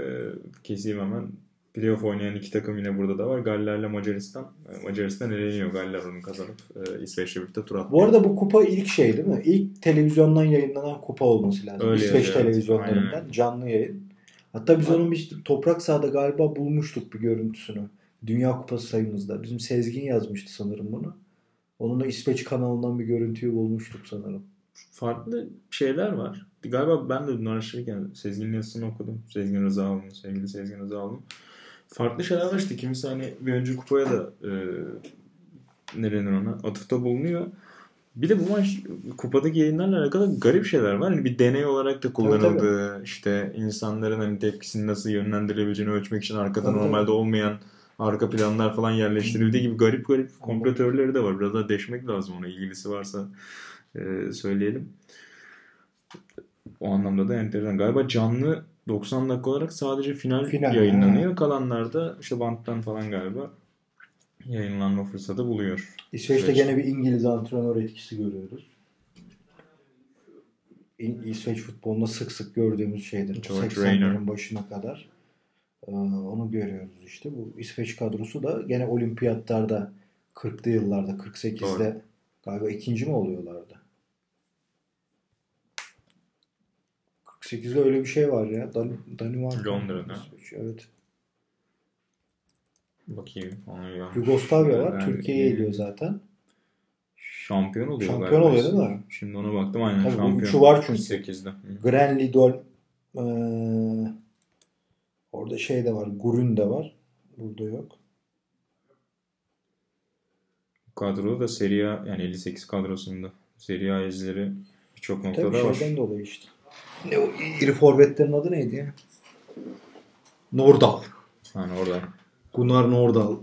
keseyim hemen. Playoff oynayan iki takım yine burada da var. Galler'le Macaristan. E, Macaristan eleniyor. Galler onu kazanıp e, İsveç'le birlikte tur atlıyor. Bu arada bu kupa ilk şey değil mi? İlk televizyondan yayınlanan kupa olması lazım. Öyle İsveç evet. televizyonlarından Aynen. canlı yayın. Hatta biz onun bir toprak sahada galiba bulmuştuk bir görüntüsünü. Dünya Kupası sayımızda. Bizim Sezgin yazmıştı sanırım bunu. Onun da İsveç kanalından bir görüntüyü bulmuştuk sanırım. farklı şeyler var. Galiba ben de bunu araştırırken Sezgin yazısını okudum. Sezgin Rızaoğlu'nun, sevgili Sezgin Rızaoğlu'nun. Farklı şeyler var işte. Kimisi hani bir önceki kupaya da e, ne ona atıfta bulunuyor. Bir de bu maç kupadaki yayınlarla alakalı garip şeyler var. Hani bir deney olarak da kullanıldı. Tabii, tabii. İşte insanların hani tepkisini nasıl yönlendirebileceğini ölçmek için arkada tabii, normalde tabii. olmayan arka planlar falan yerleştirildiği gibi garip garip komplo teorileri de var. Biraz daha deşmek lazım ona ilgilisi varsa e, söyleyelim. O anlamda da enteresan. Galiba canlı 90 dakika olarak sadece final, final yayınlanıyor. Ha. Kalanlarda işte banttan falan galiba yayınlanma fırsatı buluyor. İsveç'te gene bir İngiliz antrenör etkisi görüyoruz. İsveç futbolunda sık sık gördüğümüz şeydir. 80'lerin başına kadar. Ee, onu görüyoruz işte. Bu İsveç kadrosu da gene olimpiyatlarda 40'lı yıllarda 48'de Doğru. galiba ikinci mi oluyorlardı? 48'de öyle bir şey var ya. Dan Danimarka. Londra'da. Evet. Bakayım. Yugoslavya var. Türkiye'ye geliyor zaten. Şampiyon oluyor Şampiyon galiba. oluyor değil mi? Şimdi ona baktım aynen Tabii şampiyon. Üçü var çünkü. 8'de. Gren Lidol ee, orada şey de var. Gurün de var. Burada yok. Kadro da Serie A yani 58 kadrosunda. Serie A izleri birçok noktada Tabii var. Tabii şeyden dolayı işte. Ne o iri forvetlerin adı neydi ya? Nordal. Ha Nordal. Gunnar Nordal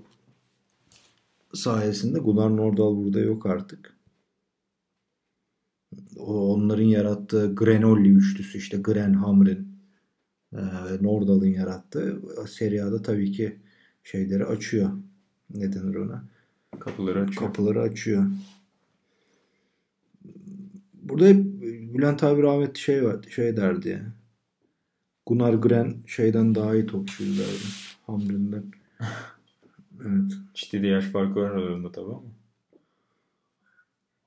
sayesinde Gunnar Nordal burada yok artık. O, onların yarattığı Grenolli üçlüsü işte Gren Hamrin e, Nordal'ın yarattığı Serie tabii ki şeyleri açıyor. Ne denir ona? Kapıları açıyor. Kapıları açıyor. Burada hep Bülent abi rahmetli şey var, şey derdi ya. Gunnar Gren şeyden daha iyi topçuydu derdi. Hamrin'den. evet. Ciddi de yaş farkı var aralarında tabii ama.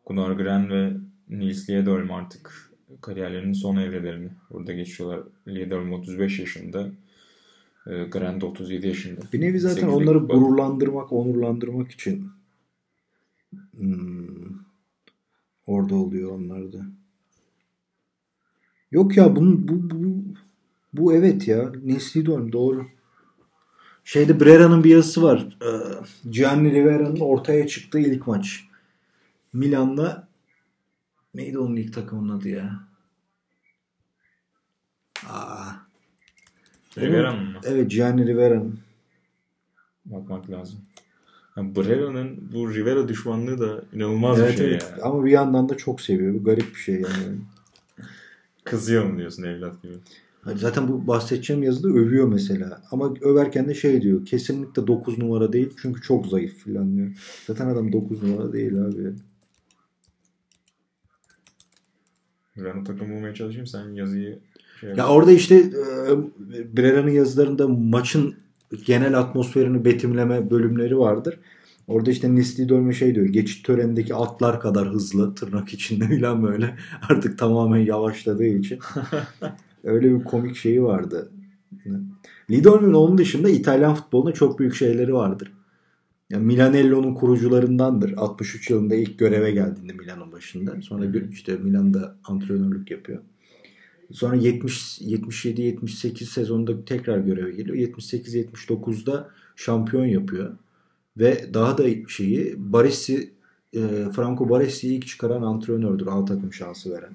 Gunnar Gren ve Nils Liedholm artık kariyerlerinin son evrelerini burada geçiyorlar. Liedholm 35 yaşında. E, Gren de 37 yaşında. Bir nevi zaten onları gururlandırmak, onurlandırmak için hmm, orada oluyor onlar da. Yok ya bunun bu, bu, bu evet ya. Nesli Dorm doğru. Şeyde Brera'nın bir yazısı var. Ee, Gianni Rivera'nın ortaya çıktığı ilk maç. Milan'la neydi onun ilk takımın adı ya? Aa. Rivera'nın mı? Evet Gianni Rivera'nın. Bakmak lazım. Yani Brera'nın bu Rivera düşmanlığı da inanılmaz evet, bir şey evet. yani. Ama bir yandan da çok seviyor. Bu garip bir şey yani. Kızıyor mu diyorsun evlat gibi? Hani zaten bu bahsedeceğim yazıda övüyor mesela. Ama överken de şey diyor. Kesinlikle 9 numara değil çünkü çok zayıf falan diyor. Zaten adam 9 numara değil abi. Ben o takım bulmaya çalışayım sen yazıyı şey Ya orada işte e, Brera'nın yazılarında maçın genel atmosferini betimleme bölümleri vardır. Orada işte Nisli Dölme şey diyor. Geçit törenindeki atlar kadar hızlı tırnak içinde falan böyle. Artık tamamen yavaşladığı için. Öyle bir komik şeyi vardı. Lidolmi'nin onun dışında İtalyan futbolunda çok büyük şeyleri vardır. Yani Milanello'nun kurucularındandır. 63 yılında ilk göreve geldiğinde Milan'ın başında. Sonra işte Milan'da antrenörlük yapıyor. Sonra 70 77 78 sezonunda tekrar göreve geliyor. 78 79'da şampiyon yapıyor. Ve daha da şeyi Baresi e, Franco Baresi'yi ilk çıkaran antrenördür. Alt takım şansı veren.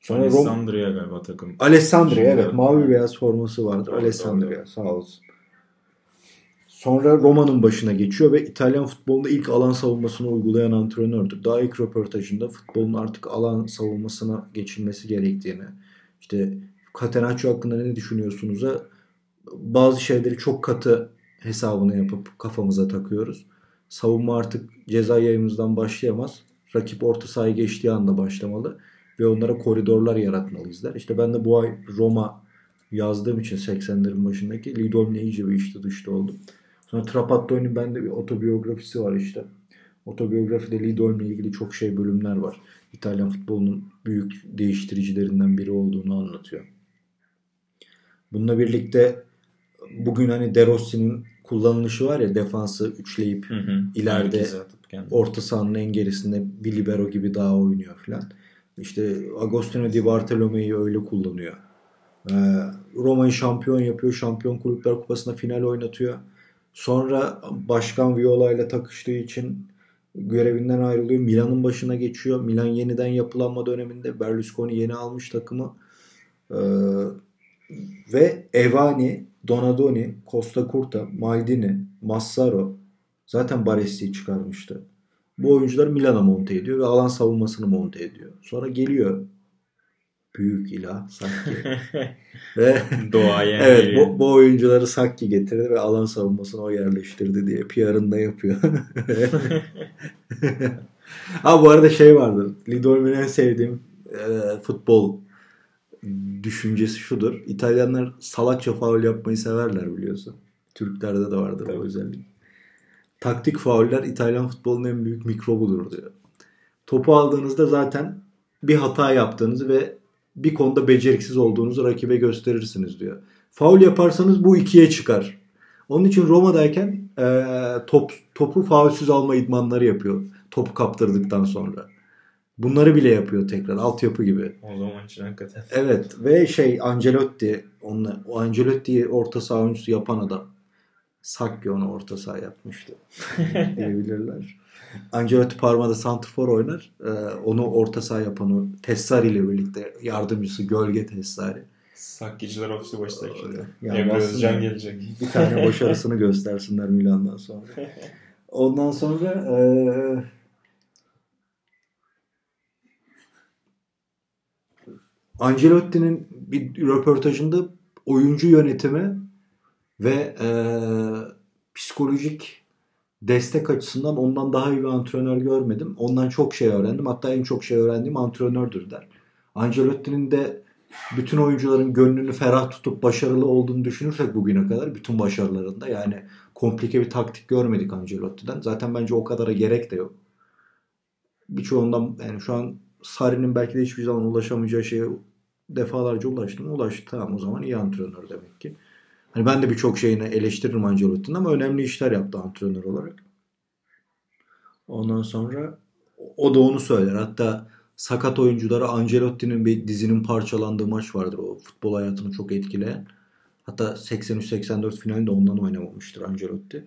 Sonra Alessandria Rom... galiba takım. Alessandria evet. Mavi beyaz forması vardır. Evet, Alessandria doğru. sağ olsun. Sonra Roma'nın başına geçiyor ve İtalyan futbolunda ilk alan savunmasını uygulayan antrenördür. Daha ilk röportajında futbolun artık alan savunmasına geçilmesi gerektiğini, işte Catenaccio hakkında ne düşünüyorsunuz'a bazı şeyleri çok katı hesabını yapıp kafamıza takıyoruz. Savunma artık ceza yayımızdan başlayamaz. Rakip orta sahaya geçtiği anda başlamalı ve onlara koridorlar yaratmalıyız der. İşte ben de bu ay Roma yazdığım için 80'lerin başındaki Lidol'le iyice bir işte dışta oldum. Sonra Trapattoni'nin bende bir otobiyografisi var işte. Otobiyografide Lidol'le ilgili çok şey bölümler var. İtalyan futbolunun büyük değiştiricilerinden biri olduğunu anlatıyor. Bununla birlikte bugün hani De Rossi'nin kullanılışı var ya defansı üçleyip hı hı. ileride orta sahanın en gerisinde bir libero gibi daha oynuyor falan. İşte Agostino Di Bartolomeo'yu öyle kullanıyor. Ee, Roma'yı şampiyon yapıyor. Şampiyon Kulüpler Kupası'nda final oynatıyor. Sonra Başkan Viola ile takıştığı için görevinden ayrılıyor. Milan'ın başına geçiyor. Milan yeniden yapılanma döneminde Berlusconi yeni almış takımı. Ee, ve Evani, Donadoni, Costa Curta, Maldini, Massaro zaten Baresi'yi çıkarmıştı. Bu oyuncular Milan'a monte ediyor ve alan savunmasını monte ediyor. Sonra geliyor büyük ilah Sakki. ve Doğa yani. evet bu, bu oyuncuları Sakki getirdi ve alan savunmasını o yerleştirdi diye PR'ını da yapıyor. ha bu arada şey vardır. Lidol'ün en sevdiğim e, futbol düşüncesi şudur. İtalyanlar salakça faul yapmayı severler biliyorsun. Türklerde de vardır Tabii. o özellik. Taktik fauller İtalyan futbolunun en büyük mikrobudur diyor. Topu aldığınızda zaten bir hata yaptığınızı ve bir konuda beceriksiz olduğunuzu rakibe gösterirsiniz diyor. Faul yaparsanız bu ikiye çıkar. Onun için Roma'dayken e, top topu faulsüz alma idmanları yapıyor. Topu kaptırdıktan sonra. Bunları bile yapıyor tekrar. Altyapı gibi. O zaman için hakikaten. Evet ve şey Ancelotti onunla, o Ancelotti'yi orta saha oyuncusu yapan adam. Sakki onu orta saha yapmıştı. diyebilirler. Ancelotti Parma'da santrfor oynar. Ee, onu orta saha yapan o Tessari ile birlikte yardımcısı Gölge Tessari. Sakkiciler ofisi başlayacak şimdi. Yani Emre Özcan gelecek. Bir tane başarısını göstersinler Milan'dan sonra. Ondan sonra e, Ancelotti'nin bir röportajında oyuncu yönetimi ve e, psikolojik destek açısından ondan daha iyi bir antrenör görmedim. Ondan çok şey öğrendim. Hatta en çok şey öğrendiğim antrenördür der. Ancelotti'nin de bütün oyuncuların gönlünü ferah tutup başarılı olduğunu düşünürsek bugüne kadar bütün başarılarında yani komplike bir taktik görmedik Ancelotti'den. Zaten bence o kadara gerek de yok. Birçoğundan yani şu an Sarri'nin belki de hiçbir zaman ulaşamayacağı şeye defalarca ulaştım. Ulaştı tamam o zaman iyi antrenör demek ki. Hani ben de birçok şeyini eleştiririm Ancelotti'nin ama önemli işler yaptı antrenör olarak. Ondan sonra o da onu söyler. Hatta sakat oyunculara Ancelotti'nin bir dizinin parçalandığı maç vardır. O futbol hayatını çok etkileyen. Hatta 83-84 finalde ondan oynamamıştır Ancelotti.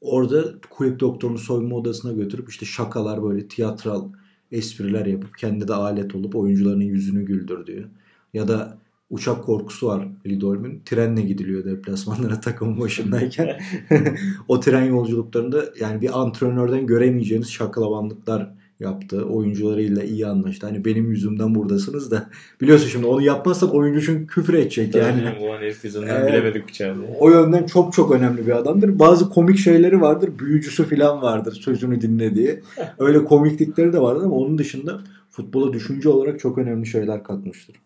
Orada kulüp doktorunu soyunma odasına götürüp işte şakalar böyle tiyatral espriler yapıp kendi de alet olup oyuncuların yüzünü güldürdüğü ya da uçak korkusu var Lidolm'ün. Trenle gidiliyor deplasmanlara takımın başındayken. o tren yolculuklarında yani bir antrenörden göremeyeceğiniz şaklavanlıklar yaptı. Oyuncularıyla iyi anlaştı. Hani benim yüzümden buradasınız da biliyorsun şimdi onu yapmazsak oyuncu çünkü küfür edecek yani. Ulan herif yüzünden bilemedik bıçağı. O yönden çok çok önemli bir adamdır. Bazı komik şeyleri vardır. Büyücüsü falan vardır. Sözünü dinle diye. Öyle komiklikleri de vardır ama onun dışında futbola düşünce olarak çok önemli şeyler katmıştır.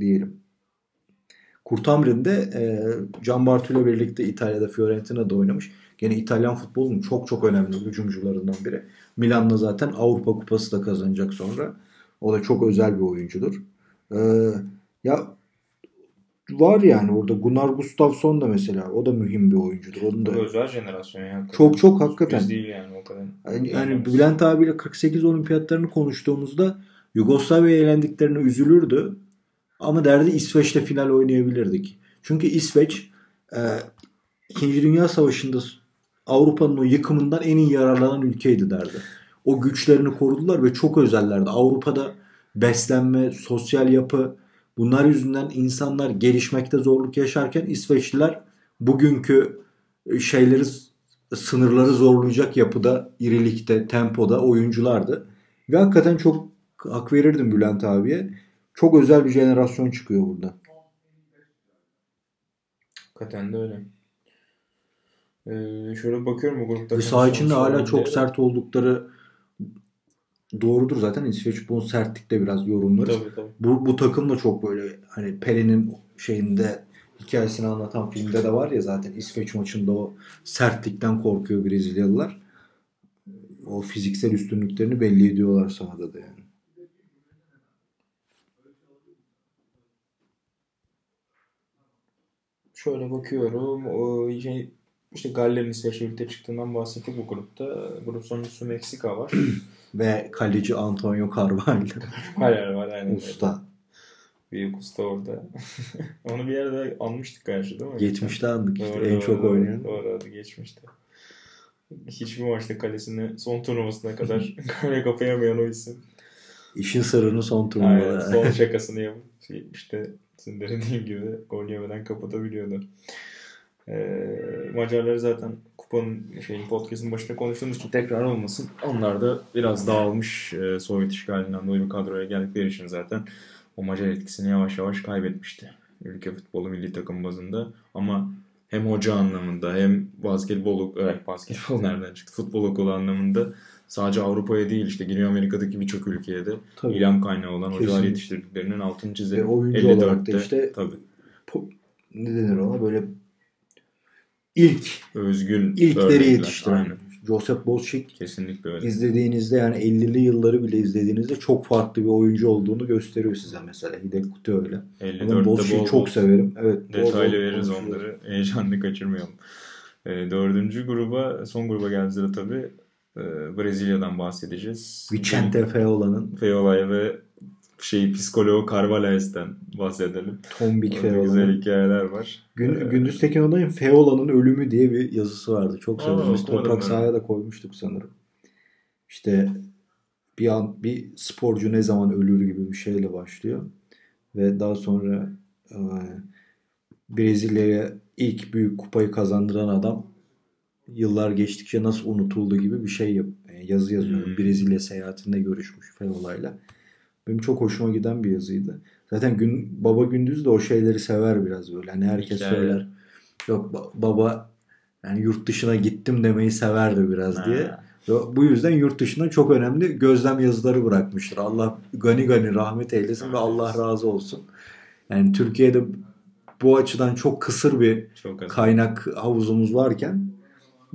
Diyelim. Kurtamrin de e, Can Bartu ile birlikte İtalya'da Fiorentina'da oynamış. Gene İtalyan futbolunun çok çok önemli hücumcularından biri. Milan'da zaten Avrupa Kupası da kazanacak sonra. O da çok özel bir oyuncudur. Ee, ya var yani orada Gunnar Gustafsson da mesela o da mühim bir oyuncudur. Onun da özel jenerasyon yani. Çok çok hakikaten. Biz değil yani o kadar. Yani, yani Bülent abiyle 48 olimpiyatlarını konuştuğumuzda Yugoslavya'ya elendiklerine üzülürdü. Ama derdi İsveç'te final oynayabilirdik. Çünkü İsveç e, İkinci Dünya Savaşı'nda Avrupa'nın o yıkımından en iyi yararlanan ülkeydi derdi. O güçlerini korudular ve çok özellerdi. Avrupa'da beslenme, sosyal yapı bunlar yüzünden insanlar gelişmekte zorluk yaşarken İsveçliler bugünkü şeyleri sınırları zorlayacak yapıda, irilikte, tempoda oyunculardı. Ve hakikaten çok hak verirdim Bülent abiye. Çok özel bir jenerasyon çıkıyor burada. Hakikaten de öyle. Ee, şöyle bakıyorum bu grupta. Ve saha içinde hala çok sert oldukları doğrudur zaten. İsveç bunun sertlikte biraz yorumlarız. Tabii, tabii. Bu, bu takım da çok böyle hani Pelin'in şeyinde hikayesini anlatan filmde de var ya zaten İsveç maçında o sertlikten korkuyor Brezilyalılar. O fiziksel üstünlüklerini belli ediyorlar sahada da yani. Şöyle bakıyorum. Şey işte Galler'in İsveç'e çıktığından bahsettik bu grupta. Grup sonuncusu Meksika var. Ve kaleci Antonio Carvalho. Hala var aynen. Usta. Büyük usta orada. Onu bir yerde anmıştık gerçi değil mi? Geçmişte andık işte Doğru, en doğru, çok doğru. oynayan. Doğru adı geçmişte. Hiçbir maçta kalesini son turnuvasına kadar kale kapayamayan o isim. İşin sırrını son Aynen, turnuvada. son şakasını yapıp şey, işte sizin de dediğim gibi gol yemeden kapatabiliyordu. Ee, Macarlar zaten kupanın şeyin podcast'ın başında konuştuğumuz için tekrar olmasın. Onlar da biraz dağılmış e, Sovyet işgalinden dolayı bir kadroya geldikleri için zaten o Macar etkisini yavaş yavaş kaybetmişti. Ülke futbolu milli takım bazında ama hem hoca anlamında hem basketbol, evet basketbol nereden çıktı? Futbol okulu anlamında sadece Avrupa'ya değil işte Güney Amerika'daki birçok ülkeye de Tabii. ilham kaynağı olan hocalar Kesinlikle. yetiştirdiklerinin altını Ve çizelim. oyuncu olarak da 54'te işte tabii po- ne denir ona böyle ilk özgün ilkleri yetiştiren Aynen. Josep Bozcik Kesinlikle öyle. izlediğinizde yani 50'li yılları bile izlediğinizde çok farklı bir oyuncu olduğunu gösteriyor size mesela. Hidek Kutu öyle. Ben 54'te Bozcik'i bol çok bol severim. Evet. detaylı bol veririz onları. Heyecanlı kaçırmayalım. E, dördüncü gruba, son gruba geldiğimizde tabii Brezilya'dan bahsedeceğiz. Vicente Feola'nın Feola'ya ve şey psikoloğu Carvalhaes'ten bahsedelim. Tombik Orada güzel hikayeler var. Gün, Ee, Gündüz Tekin Onay'ın Feola'nın ölümü diye bir yazısı vardı. Çok Aa, severim. Biz toprak sahaya da koymuştuk sanırım. İşte bir an bir sporcu ne zaman ölür gibi bir şeyle başlıyor. Ve daha sonra e, Brezilya'ya ilk büyük kupayı kazandıran adam yıllar geçtikçe nasıl unutuldu gibi bir şey yap, e, yazı yazıyor. Hmm. Brezilya seyahatinde görüşmüş Feola'yla. Benim çok hoşuma giden bir yazıydı. Zaten gün, Baba Gündüz de o şeyleri sever biraz böyle. Hani herkes Hikaye. söyler. Yok ba- baba yani yurt dışına gittim demeyi severdi biraz diye. Ha, Ve Bu yüzden yurt dışında çok önemli gözlem yazıları bırakmıştır. Allah gani gani rahmet eylesin ve Allah razı olsun. Yani Türkiye'de bu açıdan çok kısır bir Çok kaynak havuzumuz varken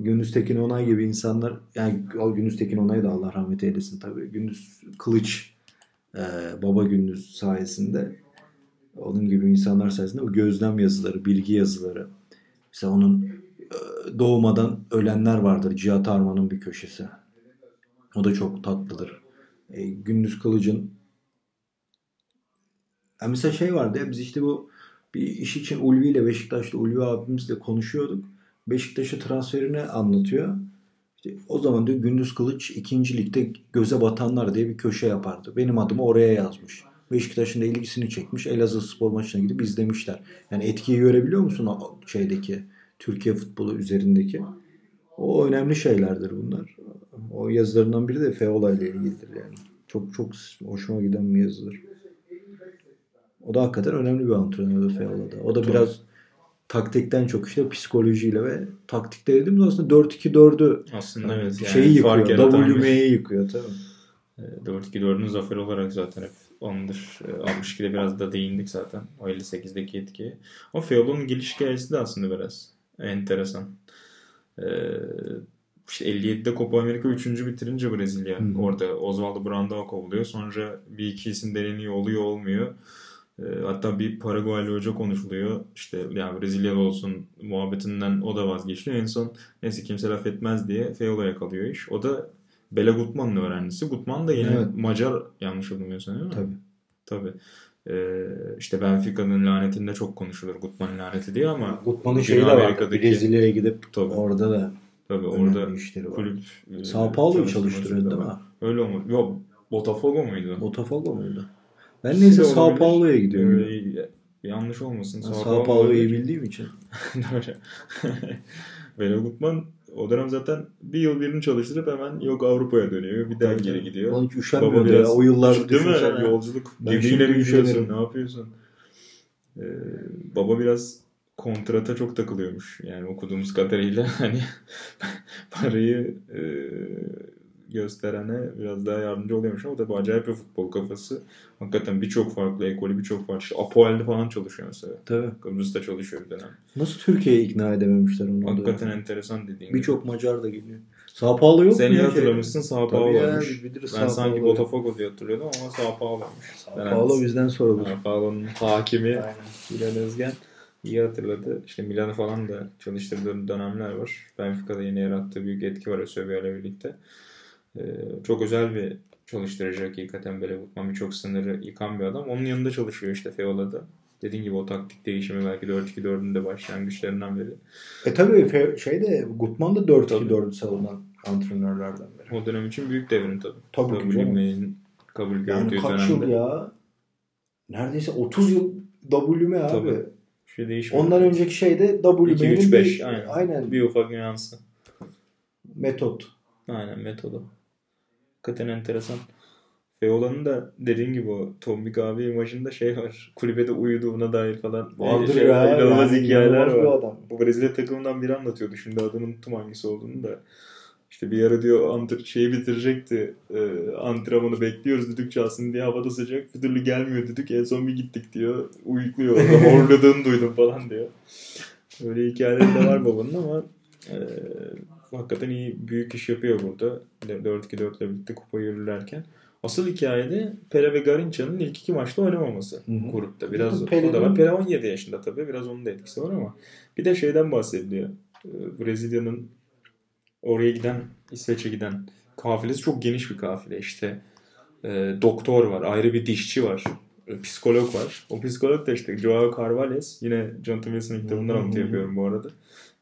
Gündüz Tekin Onay gibi insanlar yani Gündüz Tekin Onay'ı da Allah rahmet eylesin tabii. Gündüz Kılıç e, Baba Gündüz sayesinde onun gibi insanlar sayesinde o gözlem yazıları, bilgi yazıları mesela onun e, doğmadan ölenler vardır. Cihat Arman'ın bir köşesi. O da çok tatlıdır. E, Gündüz Kılıç'ın yani mesela şey vardı ya biz işte bu bir iş için Ulvi ile Beşiktaş'ta Ulvi abimizle konuşuyorduk. Beşiktaş'a transferini anlatıyor. İşte o zaman diyor Gündüz Kılıç ikinci ligde göze batanlar diye bir köşe yapardı. Benim adımı oraya yazmış. Beşiktaş'ın da ilgisini çekmiş. Elazığ spor maçına gidip izlemişler. Yani etkiyi görebiliyor musun o şeydeki Türkiye futbolu üzerindeki? O önemli şeylerdir bunlar. O yazılarından biri de Feola ile ilgilidir yani. Çok çok hoşuma giden bir yazıdır. O da hakikaten önemli bir antrenör Feola'da. O da Tabii. biraz taktikten çok işte psikolojiyle ve taktikte dediğimiz aslında 4-2-4'ü Aslında evet. Yani şeyi yıkıyor. WM'yi yıkıyor tabii. E, 4-2-4'ün zafer olarak zaten hep ondur. E, 62'de biraz da değindik zaten. O 58'deki etkiye. O Feola'nın geliş hikayesi de aslında biraz enteresan. E, işte 57'de Copa Amerika 3. bitirince Brezilya hı. orada Osvaldo Brandao kovuluyor. Sonra bir iki isim deneniyor oluyor olmuyor. E, hatta bir Paraguaylı hoca konuşuluyor. İşte ya Brezilyalı olsun muhabbetinden o da vazgeçiyor. En son neyse kimse laf etmez diye Feola'ya kalıyor iş. O da Bela Gutman'ın öğrencisi. Gutman da yine Evet. Macar yanlış bilmiyorsun değil mi? Tabii. Tabii. Ee, işte Benfica'nın lanetinde çok konuşulur Gutman laneti diye ama Gutman'ın şeyi de var. Brezilya'ya gidip Tabii. orada da tabii orada işleri var. kulüp Sao Paulo'yu çalıştırıyordu değil mi? Öyle olmadı. Yok Botafogo muydu? Botafogo muydu? Ben neyse Sao olabilir. Paulo'ya gidiyorum. Öyle, yanlış olmasın. Sao, Sao Paulo'yu iyi olabilir. bildiğim için. Doğru. Bela Gutman o dönem zaten bir yıl birini çalıştırıp hemen yok Avrupa'ya dönüyor. Bir daha geri gidiyor. Onun hiç Baba üşenmiyordu ya. biraz O yıllar değil mi? düşünsene. Yolculuk. Gemiyle gidiyorsun? Ne yapıyorsun? Ee, baba biraz kontrata çok takılıyormuş. Yani okuduğumuz kadarıyla hani parayı e, gösterene biraz daha yardımcı oluyormuş ama tabii acayip bir futbol kafası. Hakikaten birçok farklı ekolü, birçok farklı. İşte Apoel'de falan çalışıyor mesela. Tabii. Kıbrıs'ta çalışıyor bir dönem. Nasıl Türkiye'yi ikna edememişler onu? Hakikaten dönem? enteresan dediğin. Birçok Macar da geliyor. Sao Paulo yok mu? Seni ya? hatırlamışsın Sao Paulo'ymuş. biliriz Ben Sao sanki. Botafogo diye hatırlıyordum ama Sao Paulo'ymuş. Sao Paulo bizden sorulur. Sao Paulo'nun hakimi İlhan Özgen. iyi hatırladı. İşte Milan'ı falan da çalıştırdığı dönemler var. Benfica'da yine yarattığı büyük etki var ile birlikte. Ee, çok özel bir çalıştırıcı hakikaten böyle Gutman birçok sınırı yıkan bir adam. Onun yanında çalışıyor işte Feola'da. Dediğin gibi o taktik değişimi belki 4-2-4'ün de başlangıçlarından biri. E tabii şeyde Gutman da 4-2-4'ü savunan antrenörlerden biri. O dönem için büyük devrim tabii. Tabii ki canım. kabul gördüğü yani kaç dönemde. yıl ya? Neredeyse 30 yıl WM abi. Tabii. Şey değişmiyor. Ondan önceki şeyde WM'nin 2 3 5 aynen. aynen. Bir ufak nüansı. Metot. Aynen metodu. Hakikaten enteresan. Feola'nın da dediğin gibi o Tombik abi imajında şey var. Kulübede uyuduğuna dair falan. Vardır şey, ya. İnanılmaz yani hikayeler var. adam. Bu Brezilya takımından biri anlatıyordu. Şimdi adını unuttum hangisi olduğunu da. İşte bir ara diyor antr şeyi bitirecekti. E, antrenmanı bekliyoruz düdük çalsın diye havada sıcak. Bir türlü gelmiyor düdük. En son bir gittik diyor. Uyukluyor. Horladığını duydum falan diyor. Öyle hikayeleri de var babanın ama e, hakikaten iyi büyük iş yapıyor burada. 4-2-4 ile birlikte kupa yürürlerken. Asıl hikayede Pele ve Garinça'nın ilk iki maçta oynamaması Hı hı. grupta. Biraz Pele'nin- o da var. Pele 17 yaşında tabii. Biraz onun da etkisi var ama bir de şeyden bahsediliyor. Ee, Brezilya'nın oraya giden, İsveç'e giden kafilesi çok geniş bir kafile. İşte e, doktor var, ayrı bir dişçi var, e, psikolog var. O psikolog da işte Joao Carvalhes. Yine Jonathan Wilson'ın kitabından alıntı yapıyorum bu arada.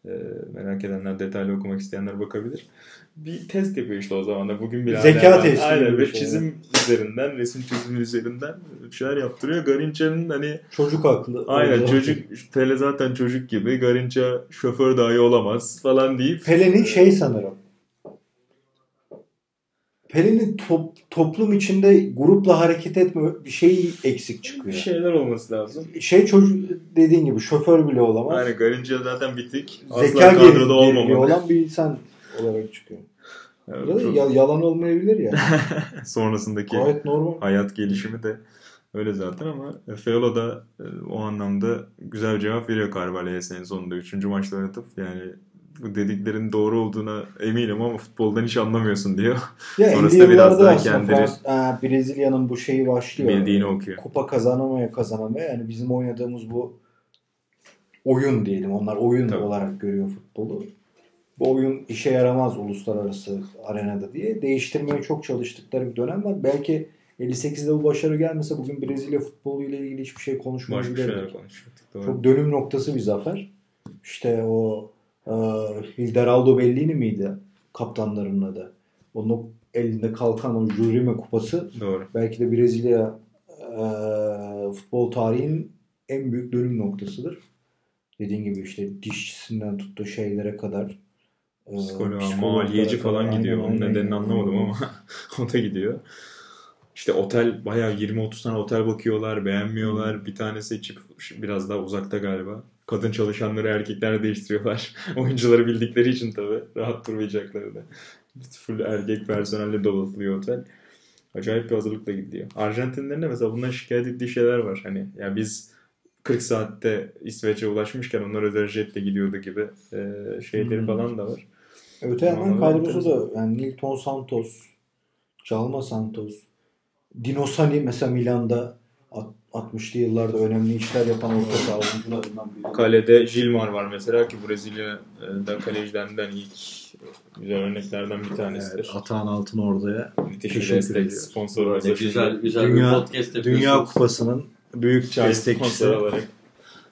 E, merak edenler, detaylı okumak isteyenler bakabilir. Bir test yapıyor işte o zaman da. Bugün bile Zeka testi Aynen bir ve şey. çizim üzerinden, resim çizimi üzerinden bir şeyler yaptırıyor. Garinça'nın hani Çocuk haklı. aynen çocuk, Pele zaten çocuk gibi. Garinça şoför dahi olamaz falan deyip Pelin'in şey sanırım. Pelin'in top- toplum içinde grupla hareket etme bir şeyi eksik bir çıkıyor. şeyler olması lazım. Şey çocuk dediğin gibi şoför bile olamaz. Yani Garinca zaten bitik. Asla Zeka kadroda olmamalı. olan bir insan olarak çıkıyor. Evet, Ya çok- ya- yalan olmayabilir ya. sonrasındaki Gayet normal. hayat gelişimi de öyle zaten ama Feolo da e, o anlamda güzel bir cevap veriyor Carvalho'ya en sonunda. Üçüncü maçta oynatıp yani bu dediklerin doğru olduğuna eminim ama futboldan hiç anlamıyorsun diyor. Ya Sonrasında 50 biraz daha kendini- Frans- Aa, Brezilya'nın bu şeyi başlıyor. Bildiğini okuyor. Kupa kazanamaya kazanamaya yani bizim oynadığımız bu oyun diyelim. Onlar oyun Tabii. olarak görüyor futbolu. Bu oyun işe yaramaz uluslararası arenada diye değiştirmeye çok çalıştıkları bir dönem var. Belki 58'de bu başarı gelmese bugün Brezilya futbolu ile ilgili hiçbir şey konuşmayabilirdik. Çok dönüm noktası bir zafer. İşte o e, Hilderaldo Bellini miydi kaptanlarının adı? Onun elinde kalkan o Jurime kupası Doğru. belki de Brezilya e, futbol tarihinin en büyük dönüm noktasıdır. Dediğin gibi işte dişçisinden tuttu şeylere kadar. e, Psikoloğa, maliyeci falan gidiyor. Aynen, Onun aynen. nedenini anlamadım ama o da gidiyor. İşte otel bayağı 20-30 tane otel bakıyorlar, beğenmiyorlar. Bir tane seçip biraz daha uzakta galiba. Kadın çalışanları erkeklerle değiştiriyorlar. Oyuncuları bildikleri için tabii rahat durmayacakları da. Full erkek personelle donatılıyor otel. Acayip bir hazırlıkla gidiyor. Arjantinlerin de mesela bundan şikayet ettiği şeyler var. Hani ya biz 40 saatte İsveç'e ulaşmışken onlar özel jetle gidiyordu gibi e, şeyleri Hmm. falan da var. Öte yandan kadrosu da yani Nilton Santos, Calma Santos, Dino Sani mesela Milan'da 60'lı yıllarda önemli işler yapan orta saha oyuncularından biri. Kalede Gilmar var mesela ki Brezilya'da kalecilerden ilk güzel örneklerden bir tanesidir. Evet, Atahan Altın Ordu'ya Müthiş destek ediyoruz. sponsor Ne güzel güzel Dünya- bir podcast yapıyorsunuz. Dünya Kupası'nın büyük Çay destekçisi. olarak.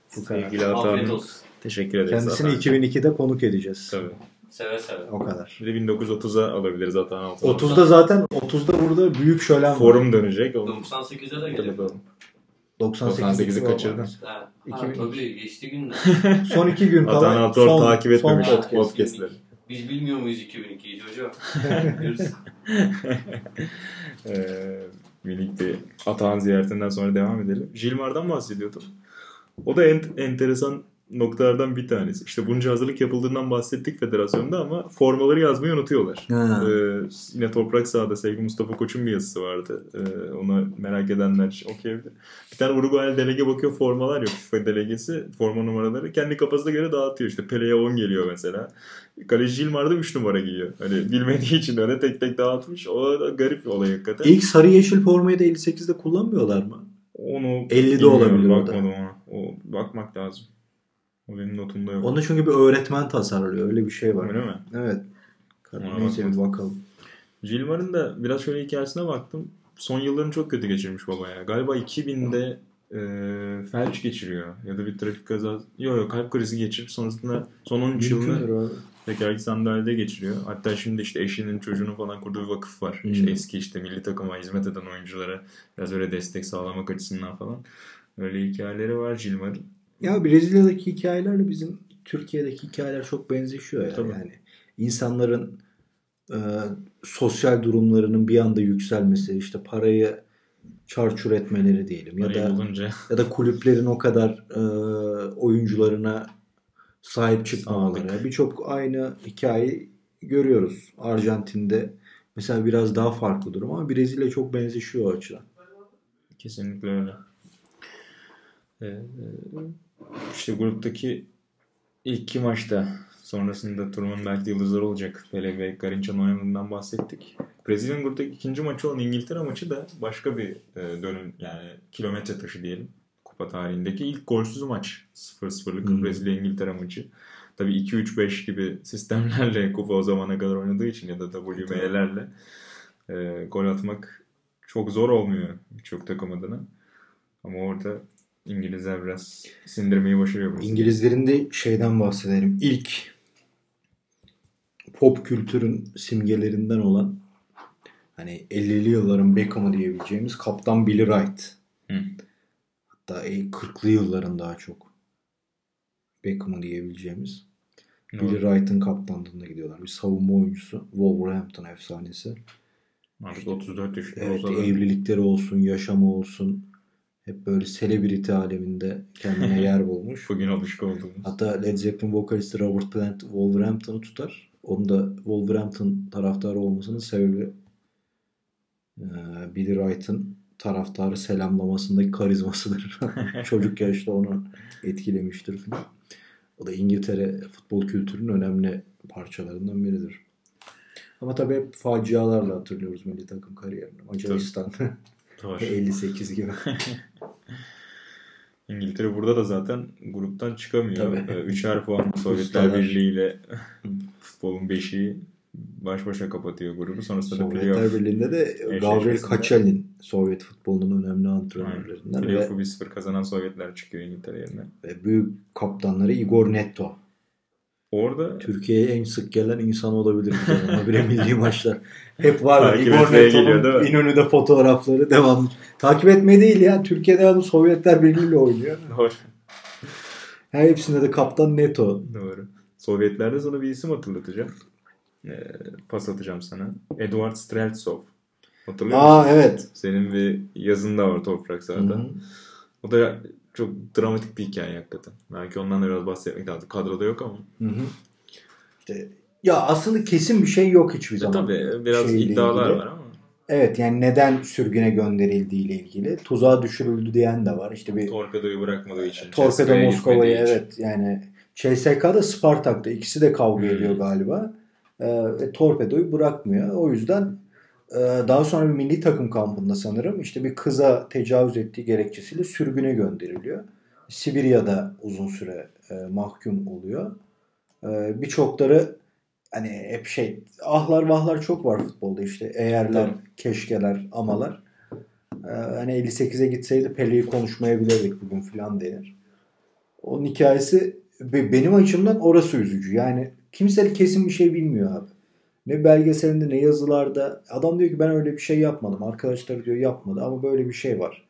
Sevgili Afiyet Atahan. olsun. Teşekkür ederiz Kendisini Atahan. 2002'de konuk edeceğiz. Tabii. Seve seve. O kadar. Bir de 1930'a alabiliriz Altan. 30'da zaten 30'da burada büyük şölen var. Forum dönecek. Onu 98'e de hatırlatalım. 98'i 98'i kaçırdın. Ha, tabii geçti günler. Son iki gün kala Atahan Altan son, takip etmemiş podcastleri. Biz bilmiyor muyuz 2002'yi hocam? Biliyoruz. Ee, minik bir Atahan ziyaretinden sonra devam edelim. Gilmar'dan bahsediyordum. O da en, enteresan noktalardan bir tanesi. İşte bunca hazırlık yapıldığından bahsettik federasyonda ama formaları yazmayı unutuyorlar. Ha. Ee, yine Toprak Sahada sevgili Mustafa Koç'un bir yazısı vardı. Ee, onu merak edenler okuyabilir. Bir tane Uruguaylı delege bakıyor formalar yok. FIFA delegesi forma numaraları. Kendi kafasına göre dağıtıyor. İşte Pele'ye 10 geliyor mesela. Kaleci Gilmar da 3 numara giyiyor. Hani bilmediği için öyle tek tek dağıtmış. O da garip bir olay hakikaten. İlk sarı yeşil formayı da 58'de kullanmıyorlar mı? Onu 50'de bilmiyorum, olabilir bakmadım ona. O, bakmak lazım. O benim notumda yok. Onu çünkü bir öğretmen tasarlıyor. Öyle bir şey var. Öyle mi? Evet. Neyse bir bakalım. Gilmar'ın da biraz şöyle hikayesine baktım. Son yıllarını çok kötü geçirmiş baba ya. Galiba 2000'de e, felç geçiriyor. Ya da bir trafik kazası. Yok yok kalp krizi geçirip sonrasında son 13 yılını tekerlekli sandalyede geçiriyor. Hatta şimdi işte eşinin çocuğunun falan kurduğu bir vakıf var. Hmm. İşte eski işte milli takıma hizmet eden oyunculara biraz öyle destek sağlamak açısından falan. Öyle hikayeleri var Gilmar'ın. Ya Brezilya'daki hikayelerle bizim Türkiye'deki hikayeler çok benzeşiyor ya. Tabii. Yani insanların e, sosyal durumlarının bir anda yükselmesi, işte parayı çarçur etmeleri diyelim ya Parayı da bulunca ya da kulüplerin o kadar e, oyuncularına sahip çıkmamaları. Birçok aynı hikayeyi görüyoruz. Arjantin'de mesela biraz daha farklı durum ama Brezilya çok benzeşiyor o açıdan. Kesinlikle öyle. Ee, işte gruptaki ilk iki maçta sonrasında turnuvanın belki yıldızları olacak. Pele ve Garinça'nın oynamadığından bahsettik. Brezilya'nın gruptaki ikinci maçı olan İngiltere maçı da başka bir e, dönüm yani kilometre taşı diyelim. Kupa tarihindeki ilk golsüz maç. 0-0'lık Hmm. Brezilya-İngiltere maçı. Tabii 2-3-5 gibi sistemlerle kupa o zamana kadar oynadığı için ya da WB'lerle e, gol atmak çok zor olmuyor birçok takım adına. Ama orada İngilizler biraz sindirmeyi başarıyor. İngilizlerin de şeyden bahsedelim. İlk pop kültürün simgelerinden olan hani 50'li yılların Beckham'ı diyebileceğimiz Kaptan Billy Wright. Hı. Hatta e, 40'lı yılların daha çok Beckham'ı diyebileceğimiz. Billy Doğru. Wright'ın kaptanlığında gidiyorlar. Bir savunma oyuncusu. Wolverhampton efsanesi. Artık 34 yaşında Evet olsa da evlilikleri olsun, yaşamı olsun. Hep böyle selebriti aleminde kendine yer bulmuş. bugün alışık olduğumuz. Hatta Led Zeppelin vokalisti Robert Plant Wolverhampton'u tutar. Onun da Wolverhampton taraftarı olmasının sebebi eee, Billy Wright'ın taraftarı selamlamasındaki karizmasıdır. Çocuk yaşta onu etkilemiştir falan. O da İngiltere futbol kültürünün önemli parçalarından biridir. Ama tabii hep facialarla hatırlıyoruz milli takım kariyerini. Macaristan Var. 58 gibi. İngiltere burada da zaten gruptan çıkamıyor. Tabii. Ee, Üçer puan Sovyetler. Birliği ile futbolun beşiği baş başa kapatıyor grubu. Sonrasında da Sovyetler playoff. Birliği'nde de Gavril Kaçalin Sovyet futbolunun önemli antrenörlerinden Playoff'u 1-0 kazanan Sovyetler çıkıyor İngiltere yerine. ve büyük kaptanları Igor Netto. Orada Türkiye'ye en sık gelen insan olabilir. Habire milli maçlar. Hep var. Igor mi? İnönü'de fotoğrafları devam. Takip etme değil ya. Türkiye devamlı Sovyetler Birliği ile oynuyor. Doğru. Her hepsinde de kaptan Netto. Doğru. Sovyetlerde sana bir isim hatırlatacağım. Ee, pas atacağım sana. Eduard Streltsov. Hatırlıyor musun? Aa evet. Senin bir yazın da var Toprak. Hı-hı. O da çok dramatik bir hikaye hakikaten. Belki ondan da biraz bahsetmek lazım. Kadroda yok ama. Hı hı. İşte ya aslında kesin bir şey yok hiçbir E, zaman. tabii biraz şeyle iddialar ilgili. var ama. Evet yani neden sürgüne gönderildiği ile ilgili. Tuzağa düşürüldü diyen de var. İşte bir Torpedoyu bırakmadığı için. Torpedo için. evet yani CSK'da Spartak'ta ikisi de kavga Hmm. ediyor galiba. Ve Torpedo'yu bırakmıyor. O yüzden e, daha sonra bir milli takım kampında sanırım işte bir kıza tecavüz ettiği gerekçesiyle sürgüne gönderiliyor. Sibirya'da uzun süre e, mahkum oluyor. E, Birçokları hani hep şey ahlar vahlar çok var futbolda işte eğerler, Tabii. keşkeler, amalar. E, hani 58'e gitseydi Pele'yi konuşmayabilirdik bugün filan denir. Onun hikayesi be- benim açımdan orası üzücü. Yani kimse kesin bir şey bilmiyor abi. Ne belgeselinde ne yazılarda. Adam diyor ki ben öyle bir şey yapmadım. Arkadaşları diyor yapmadı ama böyle bir şey var.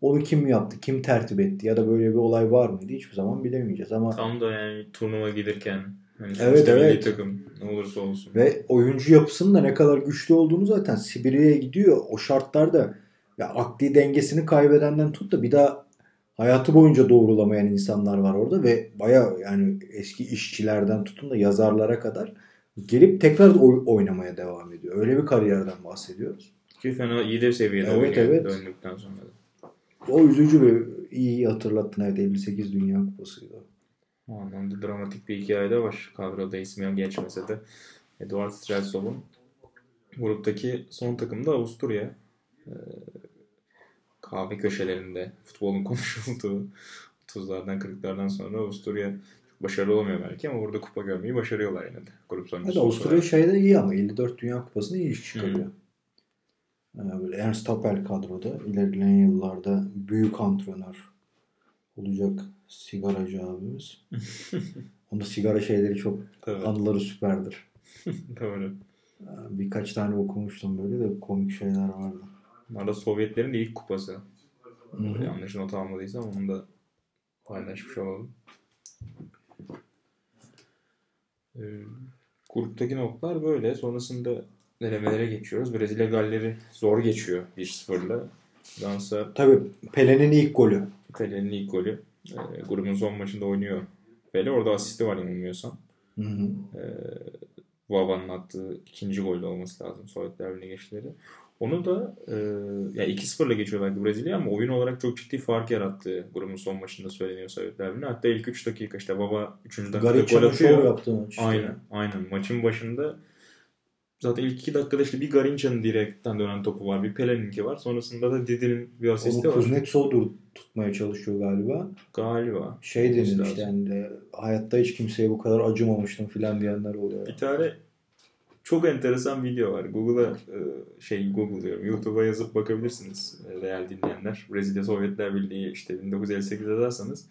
Onu kim yaptı? Kim tertip etti? Ya da böyle bir olay var mıydı? Hiçbir zaman bilemeyeceğiz ama Tam da yani turnuva gelirken. Hani Evet, evet. takım ne olursa olsun. Ve oyuncu yapısının da ne kadar güçlü olduğunu zaten Sibirya'ya gidiyor. O şartlarda ya akli dengesini kaybedenden tut da bir daha hayatı boyunca doğrulamayan insanlar var orada ve baya yani eski işçilerden tutun da yazarlara kadar gelip tekrar oynamaya devam ediyor. Öyle bir kariyerden bahsediyoruz. Ki fena iyi de seviyede Evet, oynuyor evet. döndükten sonra da. O üzücü ve iyi hatırlattın. Evet 58 Dünya Kupası'ydı. O anlamda dramatik bir hikaye de var. Kadroda ismi geçmese de. Eduard Streltsov'un gruptaki son takım da Avusturya. Ee, kahve köşelerinde futbolun konuşulduğu 30'lardan 40'lardan sonra Avusturya başarılı olmuyor belki ama burada kupa görmeyi başarıyorlar yine de. Grup Evet, sonrası. Avusturya şeyde iyi ama 54 Dünya Kupası'nda iyi iş çıkarıyor. Ee, Böyle Ernst Happel kadroda ilerleyen yıllarda büyük antrenör olacak sigaracı abimiz. Onda sigara şeyleri çok Tabii. anıları süperdir. Doğru. Ee, Birkaç tane okumuştum böyle de komik şeyler vardı. Arada Sovyetlerin de ilk kupası. Hı hı. Yanlış not almadıysam onu da paylaşmış olalım. Ee, gruptaki notlar böyle. Sonrasında denemelere geçiyoruz. Brezilya Galler'i zor geçiyor 1-0'la. Dansa Tabii Pele'nin ilk golü. Pele'nin ilk golü. Ee, grubun son maçında oynuyor. Pele orada asisti var yanılmıyorsam. Hı hı. Vava'nın attığı ikinci golde olması lazım Sovyetler Birliği geçişleri. Onu da e, ya 2-0'la geçiyor belki Brezilya ama oyun olarak çok ciddi fark yarattı grubun son maçında söyleniyor Sovyetler Birliği. Hatta ilk 3 dakika işte Vava 3. dakikada gol atıyor. yaptığı maç. işte. Aynen, aynen. Maçın başında zaten ilk 2 dakikada işte bir Garinça'nın direkten dönen topu var. Bir Pelé'ninki var. Sonrasında da Didi'nin bir Onu asisti var. Kuznetsov dur- tutmaya çalışıyor galiba. Galiba. Şey lazım. işte yani de, hayatta hiç kimseye bu kadar acımamıştım filan diyenler oluyor. Bir tane çok enteresan video var. Google'a e, şey Google diyorum. YouTube'a yazıp bakabilirsiniz e, değerli dinleyenler. Brezilya Sovyetler Birliği işte 1958 yazarsanız.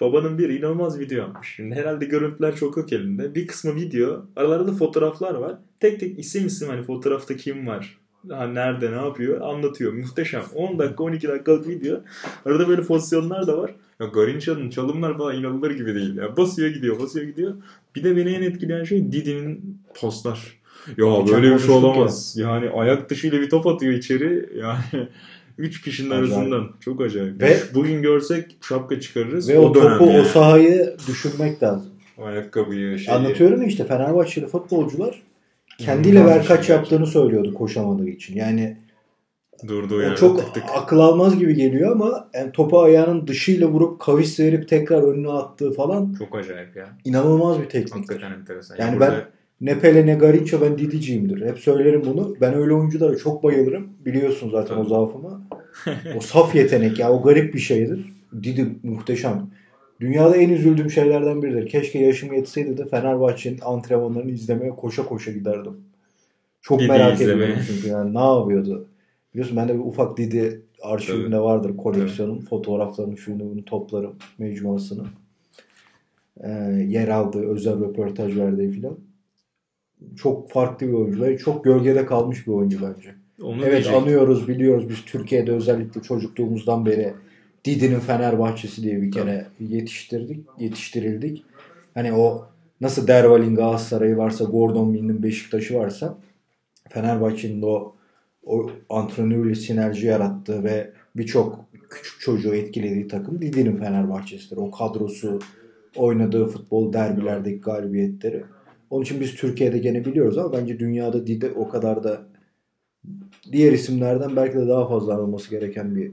Babanın bir inanılmaz video yapmış. Şimdi herhalde görüntüler çok yok elinde. Bir kısmı video. Aralarında fotoğraflar var. Tek tek isim isim hani fotoğrafta kim var. Ha, nerede ne yapıyor anlatıyor. Muhteşem. 10 dakika 12 dakikalık video. Arada böyle pozisyonlar da var. Ya Garinça'nın çalımlar falan inanılır gibi değil. Ya basıyor gidiyor basıyor gidiyor. Bir de beni en etkileyen şey Didi'nin postlar. Ya Geçen böyle bir şey olamaz. Yani ayak dışıyla bir top atıyor içeri. Yani 3 kişinin Acayip. arasından. Çok acayip. Ve- Bugün görsek şapka çıkarırız. Ve o, dönem topu yani. o sahayı düşünmek lazım. O ayakkabıyı şey. Anlatıyorum ya işte Fenerbahçeli futbolcular kendiyle İnanılmaz verkaç yaptığını söylüyordu koşamadığı için. Yani Durduğu o yerde çok tık tık. akıl almaz gibi geliyor ama yani topu ayağının dışıyla vurup kavis verip tekrar önüne attığı falan Çok acayip ya. inanılmaz bir tekniktir. Hakikaten enteresan. Yani burada- ben ne Pele ne Garinca ben Didiciyimdir. Hep söylerim bunu. Ben öyle oyunculara çok bayılırım. Biliyorsun zaten o Tabii. zaafımı. o saf yetenek ya o garip bir şeydir. Didi muhteşem. Dünyada en üzüldüğüm şeylerden biridir. Keşke yaşım yetseydi de Fenerbahçe'nin antrenmanlarını izlemeye koşa koşa giderdim. Çok Didi merak ediyorum çünkü yani ne yapıyordu. Biliyorsun bende bir ufak Didi arşivimde vardır koleksiyonum. Fotoğraflarını, şunu bunu toplarım mecmuasını. Ee, yer aldığı, özel röportaj verdiği filan. Çok farklı bir oyuncu çok gölgede kalmış bir oyuncu bence. Onu Evet diyecektim. anıyoruz, biliyoruz biz Türkiye'de özellikle çocukluğumuzdan beri Didi'nin Fenerbahçesi diye bir kere yetiştirdik, yetiştirildik. Hani o nasıl Derval'in Galatasaray'ı varsa, Gordon Mill'in Beşiktaş'ı varsa Fenerbahçe'nin o, o antrenörle sinerji yarattığı ve birçok küçük çocuğu etkilediği takım Didi'nin Fenerbahçesidir. O kadrosu, oynadığı futbol, derbilerdeki galibiyetleri. Onun için biz Türkiye'de gene biliyoruz ama bence dünyada Didi o kadar da diğer isimlerden belki de daha fazla anılması gereken bir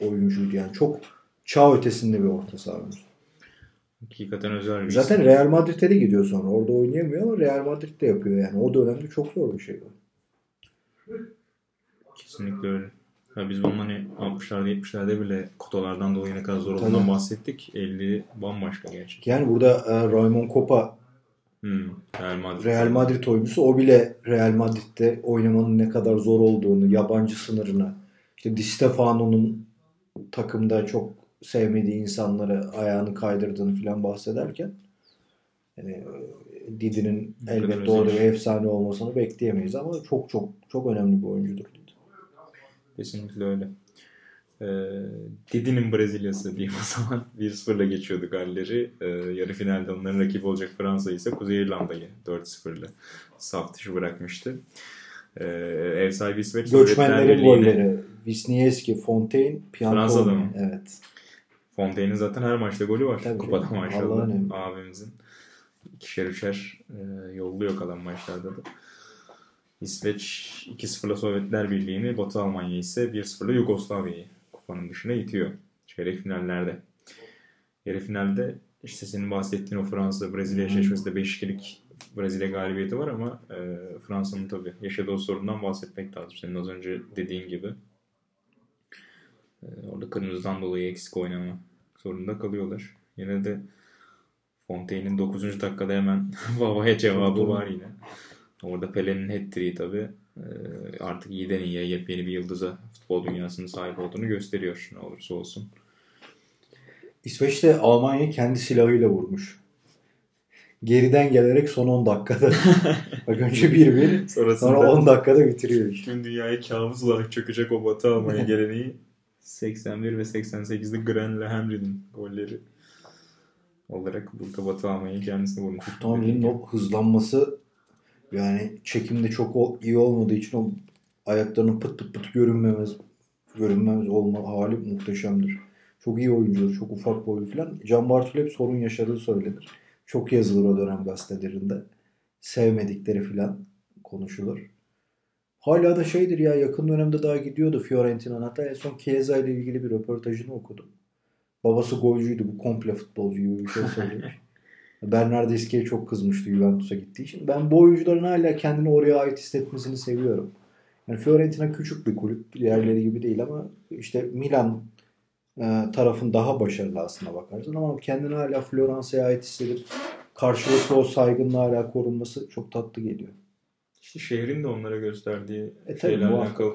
oyuncuydu. Yani çok çağ ötesinde bir orta saha oyuncusu. Hakikaten özel bir Zaten isim. Real Madrid'e de gidiyor sonra. Orada oynayamıyor ama Real Madrid'de yapıyor yani. O dönemde çok zor bir şey bu. Kesinlikle öyle. Ya biz bunun hani 60'larda 70'lerde bile kutulardan dolayı ne kadar zor olduğundan bahsettik. 50 bambaşka gerçekten. Yani burada e, Raymond Kopa Hmm. Real Madrid. Real Madrid oyuncusu o bile Real Madrid'de oynamanın ne kadar zor olduğunu, yabancı sınırını, işte Di Stefano'nun takımda çok sevmediği insanları ayağını kaydırdığını falan bahsederken yani e, Didi'nin elbette orada bir efsane olmasını bekleyemeyiz ama çok çok çok önemli bir oyuncudur. Kesinlikle öyle. Ee, Didi'nin Brezilya'sı diyeyim o zaman. 1-0'la geçiyordu Galler'i. Ee, yarı finalde onların rakibi olacak Fransa ise Kuzey İrlanda'yı 4-0'la saf dışı bırakmıştı. Ee, ev sahibi İsveç Sovyetler Göçmenlerin golleri Wisniewski, Fontaine, Fransa'da Piantoni. mı? Evet. Fontaine'in zaten her maçta golü var. Tabii Kupada canım. maşallah abimizin. İkişer üçer e, yolluyor kalan maçlarda da. İsveç 2-0'la Sovyetler Birliği'ni, Batı Almanya ise 1-0'la Yugoslavya'yı kupanın dışına itiyor. Çeyrek finallerde. Yarı finalde işte senin bahsettiğin o Fransa Brezilya eşleşmesinde 5-2'lik Brezilya galibiyeti var ama e, Fransa'nın tabii yaşadığı o sorundan bahsetmek lazım. Senin az önce dediğin gibi. E, orada kırmızıdan dolayı eksik oynama zorunda kalıyorlar. Yine de Fontaine'in 9. dakikada hemen Vava'ya cevabı var yine. Orada Pele'nin hat-trick'i tabii artık iyiden iyiye yepyeni bir yıldıza futbol dünyasının sahip olduğunu gösteriyor ne olursa olsun. İsveç'te Almanya'yı kendi silahıyla vurmuş. Geriden gelerek son 10 dakikada. Bak önce 1-1 Sonrasında sonra 10 dakikada bitiriyor tüm dünyaya kabus olarak çökecek o Batı Almanya geleneği 81 ve 88'de Grenle Henry'nin golleri olarak burada Batı Almanya'yı kendisine vurmuş. Tomlin'in o hızlanması yani çekimde çok iyi olmadığı için o ayaklarının pıt pıt pıt görünmemez görünmemez olma hali muhteşemdir. Çok iyi oyuncudur. Çok ufak boylu falan. Can Bartul hep sorun yaşadığı söylenir. Çok yazılır o dönem gazetelerinde. Sevmedikleri falan konuşulur. Hala da şeydir ya yakın dönemde daha gidiyordu Fiorentina'nın. Hatta en son Chiesa ile ilgili bir röportajını okudum. Babası golcüydü bu komple futbolcu gibi bir şey söylemiş. Bernardo Esqui'ye çok kızmıştı Juventus'a gittiği için. Ben bu oyuncuların hala kendini oraya ait hissetmesini seviyorum. Yani Fiorentina küçük bir kulüp. Diğerleri gibi değil ama işte Milan e, tarafın daha başarılı aslına bakarsın ama kendini hala Floransa'ya ait hissedip karşılıklı o saygınlığı hala korunması çok tatlı geliyor. İşte şehrin de onlara gösterdiği E şeylerle alakalı.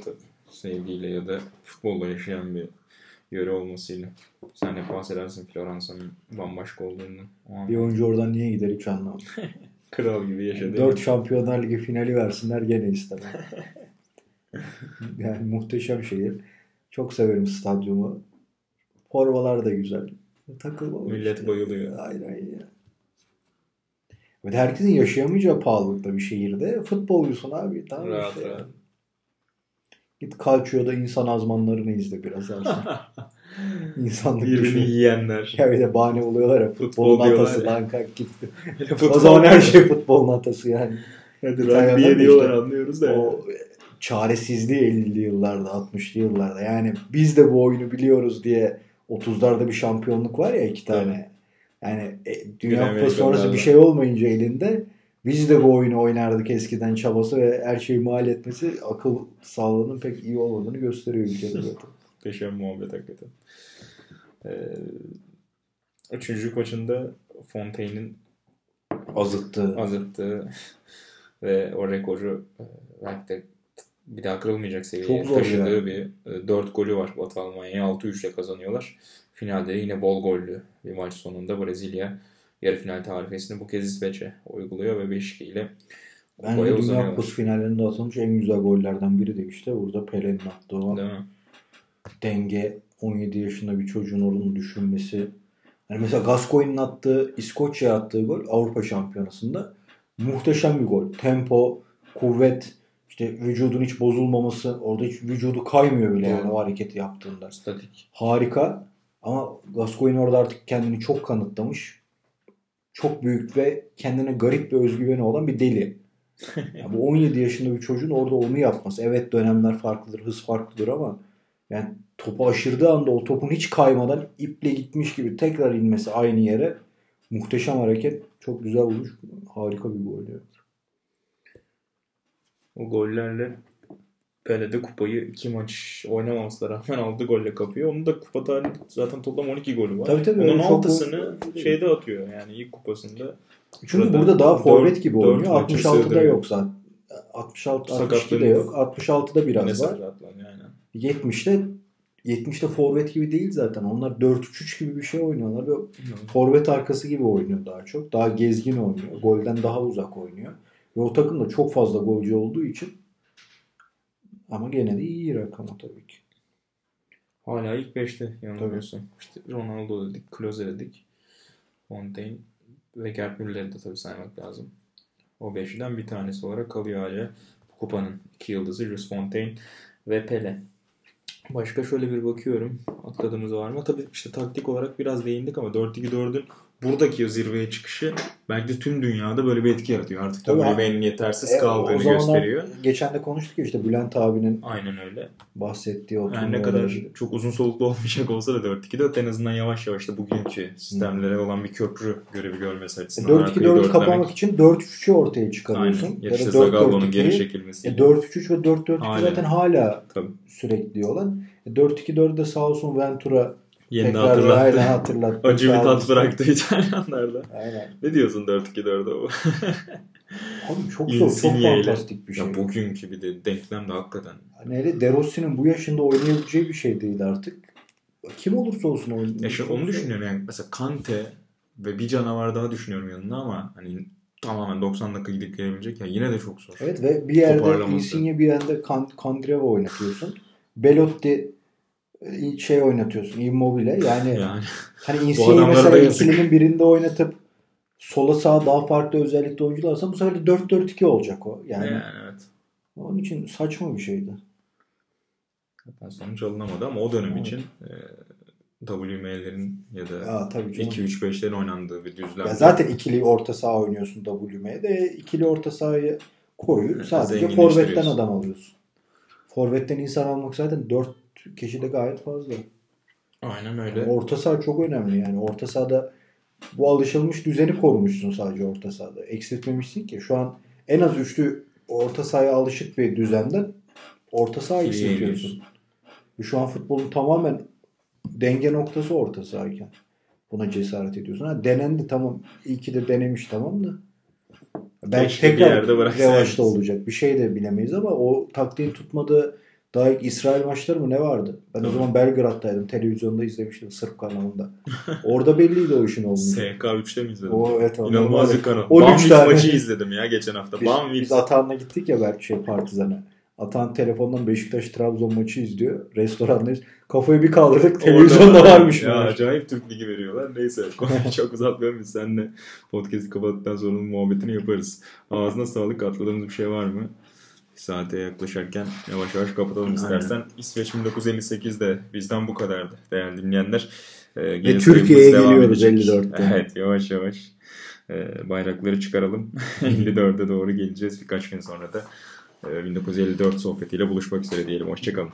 Sevgiyle ya da futbolla yaşayan bir yöre olmasıyla. Sen hep bahsedersin Floransa'nın bambaşka olduğunu. Bir oyuncu oradan niye gider hiç anlamadım. kral gibi yaşadı. 4 Şampiyonlar Ligi finali versinler gene istemem. yani muhteşem şehir. Çok severim stadyumu. Formalar da güzel. Takılma. Millet bayılıyor. Aynen ya. Ve herkesin yaşayamayacağı pahalılıkta bir şehirde futbolcusun abi. Tamam Rahat işte. rahat. Git Calcio'da insan azmanlarını izle biraz aslında. İnsanlık Birbirini dışı. yiyenler. Ya bir de bahane oluyorlar ya Futbol futbolun diyorlar atası lan kalk. Hele O futbol zaman her şey futbolun atası yani. Hadi rugby'ye diyorlar işte anlıyoruz da. O çaresizliği 50'li yıllarda, 60'lı yıllarda. Yani biz de bu oyunu biliyoruz diye 30'larda bir şampiyonluk var ya iki tane. Yani e, Dünya Kupası sonrası bir şey olmayınca elinde biz de bu oyunu oynardık eskiden çabası ve her şeyi mal etmesi akıl sağlığının pek iyi olmadığını gösteriyor ülkede zaten. Muhteşem muhabbet hakikaten. Ee, üçüncü koçunda Fontaine'in Azıttı. azıttığı ve o rekoru e, belki de bir daha kırılmayacak seviyeye taşıdığı yani. bir e, 4 golü var Batı Almanya'ya 6-3 ile kazanıyorlar. Finalde yine bol gollü bir maç sonunda Brezilya yarı final tarifesini bu kez İsveç'e uyguluyor ve 5-2 ile Bence Dünya uzanıyorlar. Kupası finallerinde atılmış en güzel gollerden biri de işte burada Pele'nin attığı o denge 17 yaşında bir çocuğun onu düşünmesi. Yani mesela Gascoigne'in attığı, İskoçya'ya attığı gol Avrupa Şampiyonası'nda muhteşem bir gol. Tempo, kuvvet, işte vücudun hiç bozulmaması, orada hiç vücudu kaymıyor bile yani o hareketi yaptığında. Statik. Harika ama Gascoigne orada artık kendini çok kanıtlamış. Çok büyük ve kendine garip bir özgüveni olan bir deli. Ya bu 17 yaşında bir çocuğun orada onu yapması. Evet dönemler farklıdır, hız farklıdır ama yani topu aşırdığı anda o topun hiç kaymadan iple gitmiş gibi tekrar inmesi aynı yere muhteşem hareket. Çok güzel olmuş. Harika bir gol. ya. O gollerle Pele de kupayı iki maç oynamamasına rağmen aldı golle kapıyor. Onun da kupada zaten toplam 12 golü var. Tabii tabii, Onun öyle çok 6'sını gol- şeyde atıyor yani ilk kupasında. Çünkü Burada daha forvet gibi oynuyor. maçı 66'da sığdırıyor. yok zaten. 66 62'de Sakatlanıyor. yok. 66'da biraz Yine var. yani. 70'te 70'te forvet gibi değil zaten. Onlar 4-3-3 gibi bir şey oynuyorlar ve forvet arkası gibi oynuyor daha çok. Daha gezgin oynuyor. Golden daha uzak oynuyor. Ve o takım da çok fazla golcü olduğu için ama gene de iyi rakamı tabii ki. Hala ilk 5'te yanılmıyorsun. İşte Ronaldo dedik, Klose dedik. Fontaine ve Gerd Müller'i de tabii saymak lazım. O beşiden bir tanesi olarak kalıyor hala. Kupanın iki yıldızı Jules Fontaine ve Pele. Başka şöyle bir bakıyorum. Atladığımız var mı? Tabii işte taktik olarak biraz değindik ama 4-2-4'ün buradaki o zirveye çıkışı belki de tüm dünyada böyle bir etki yaratıyor. Artık Tabii. Mourinho'nun yetersiz E, kaldığını gösteriyor. Geçen de konuştuk ya işte Bülent abinin Aynen öyle. bahsettiği o Her ne kadar çok uzun soluklu olmayacak olsa da 4-2-4 en azından yavaş yavaş da bugünkü sistemlere olan bir köprü görevi görmesi açısından. arkayı 4-2-4'ü dörtlemek- kapamak için 4-3'ü ortaya çıkarıyorsun. Aynen. Ya da Yaşlı Zagallo'nun 4-4-2'yi. geri çekilmesi. E, 4-3-3 ve 4-4-2 Hala. zaten hala Tabii. sürekli olan. E, 4-2-4'de sağ olsun Ventura Yeni Tekrar hatırlattı. aynen hatırlattı. Acı bir tat bıraktı İtalyanlarda. Aynen. Ne diyorsun 4-2-4'e o? Abi çok zor, çok fantastik bir şey. Ya bugünkü bir de denklem de hakikaten. Hani hele De Rossi'nin bu yaşında oynayabileceği bir şey değil artık. Kim olursa olsun oyun. Ya şimdi onu düşünüyorum yani mesela Kante ve bir canavar daha düşünüyorum yanına ama hani tamamen 90 dakika gidip gelebilecek ya yine de çok zor. Evet ve bir yerde. Insigne bir yerde Kan- Kandreva oynatıyorsun. Belotti şey oynatıyorsun Immobile. Yani Yani hani adamlara mesela ikilinin birinde oynatıp sola sağa daha farklı özellikle oyuncularsa bu sefer de 4-4-2 olacak o. Yani, yani evet. onun için saçma bir şeydi. Zaten sonuç alınamadı ama o dönem Evet. için e, WM'lerin ya da canım. 2-3-5'lerin oynandığı bir düzlem. Ya zaten ikili orta saha oynuyorsun WM'de. ikili orta sahayı Evet, sadece forvetten adam alıyorsun. Forvetten insan almak zaten 4 kişi de gayet fazla. Aynen öyle. Orta saha çok önemli yani. Orta sahada bu alışılmış düzeni korumuşsun sadece orta sahada. Eksiltmemişsin ki. Şu an en az üçlü orta sahaya alışık bir düzenden orta saha eksiltiyorsun. Şu an futbolun tamamen denge noktası orta sahayken. Buna cesaret ediyorsun. Ha, denendi tamam. İyi ki de denemiş tamam da. Belki Keşke tekrar revaçta olacak. Bir şey de bilemeyiz ama o taktiğin tutmadığı daha ilk İsrail maçları mı ne vardı? Ben o zaman Belgrad'daydım. Televizyonda izlemiştim Sırp kanalında. Orada belliydi o işin olduğunu. SK3'te mi izledin? O evet. İnanılmaz bir kanal. 13 Banvit tane. maçı izledim ya geçen hafta. Biz, Banvit. biz Atahan'la gittik ya belki şey Partizan'a. Atahan telefondan Beşiktaş Trabzon maçı izliyor. Restorandayız. Kafayı bir kaldırdık. Televizyonda varmış. Ya maç. acayip Türk Ligi veriyorlar. Neyse konuyu çok uzatmayalım biz seninle podcast kapattıktan sonra muhabbetini yaparız. Ağzına sağlık atladığımız bir şey var mı? Saate yaklaşırken yavaş yavaş kapatalım Aynen. istersen. İsveç 1958'de bizden bu kadardı değerli dinleyenler. Ee, Ve Türkiye'ye geliyoruz edecek. 54'te. Evet yavaş yavaş e, bayrakları çıkaralım. 54'e doğru geleceğiz birkaç gün sonra da. e, 1954 sohbetiyle buluşmak üzere diyelim. Hoşçakalın.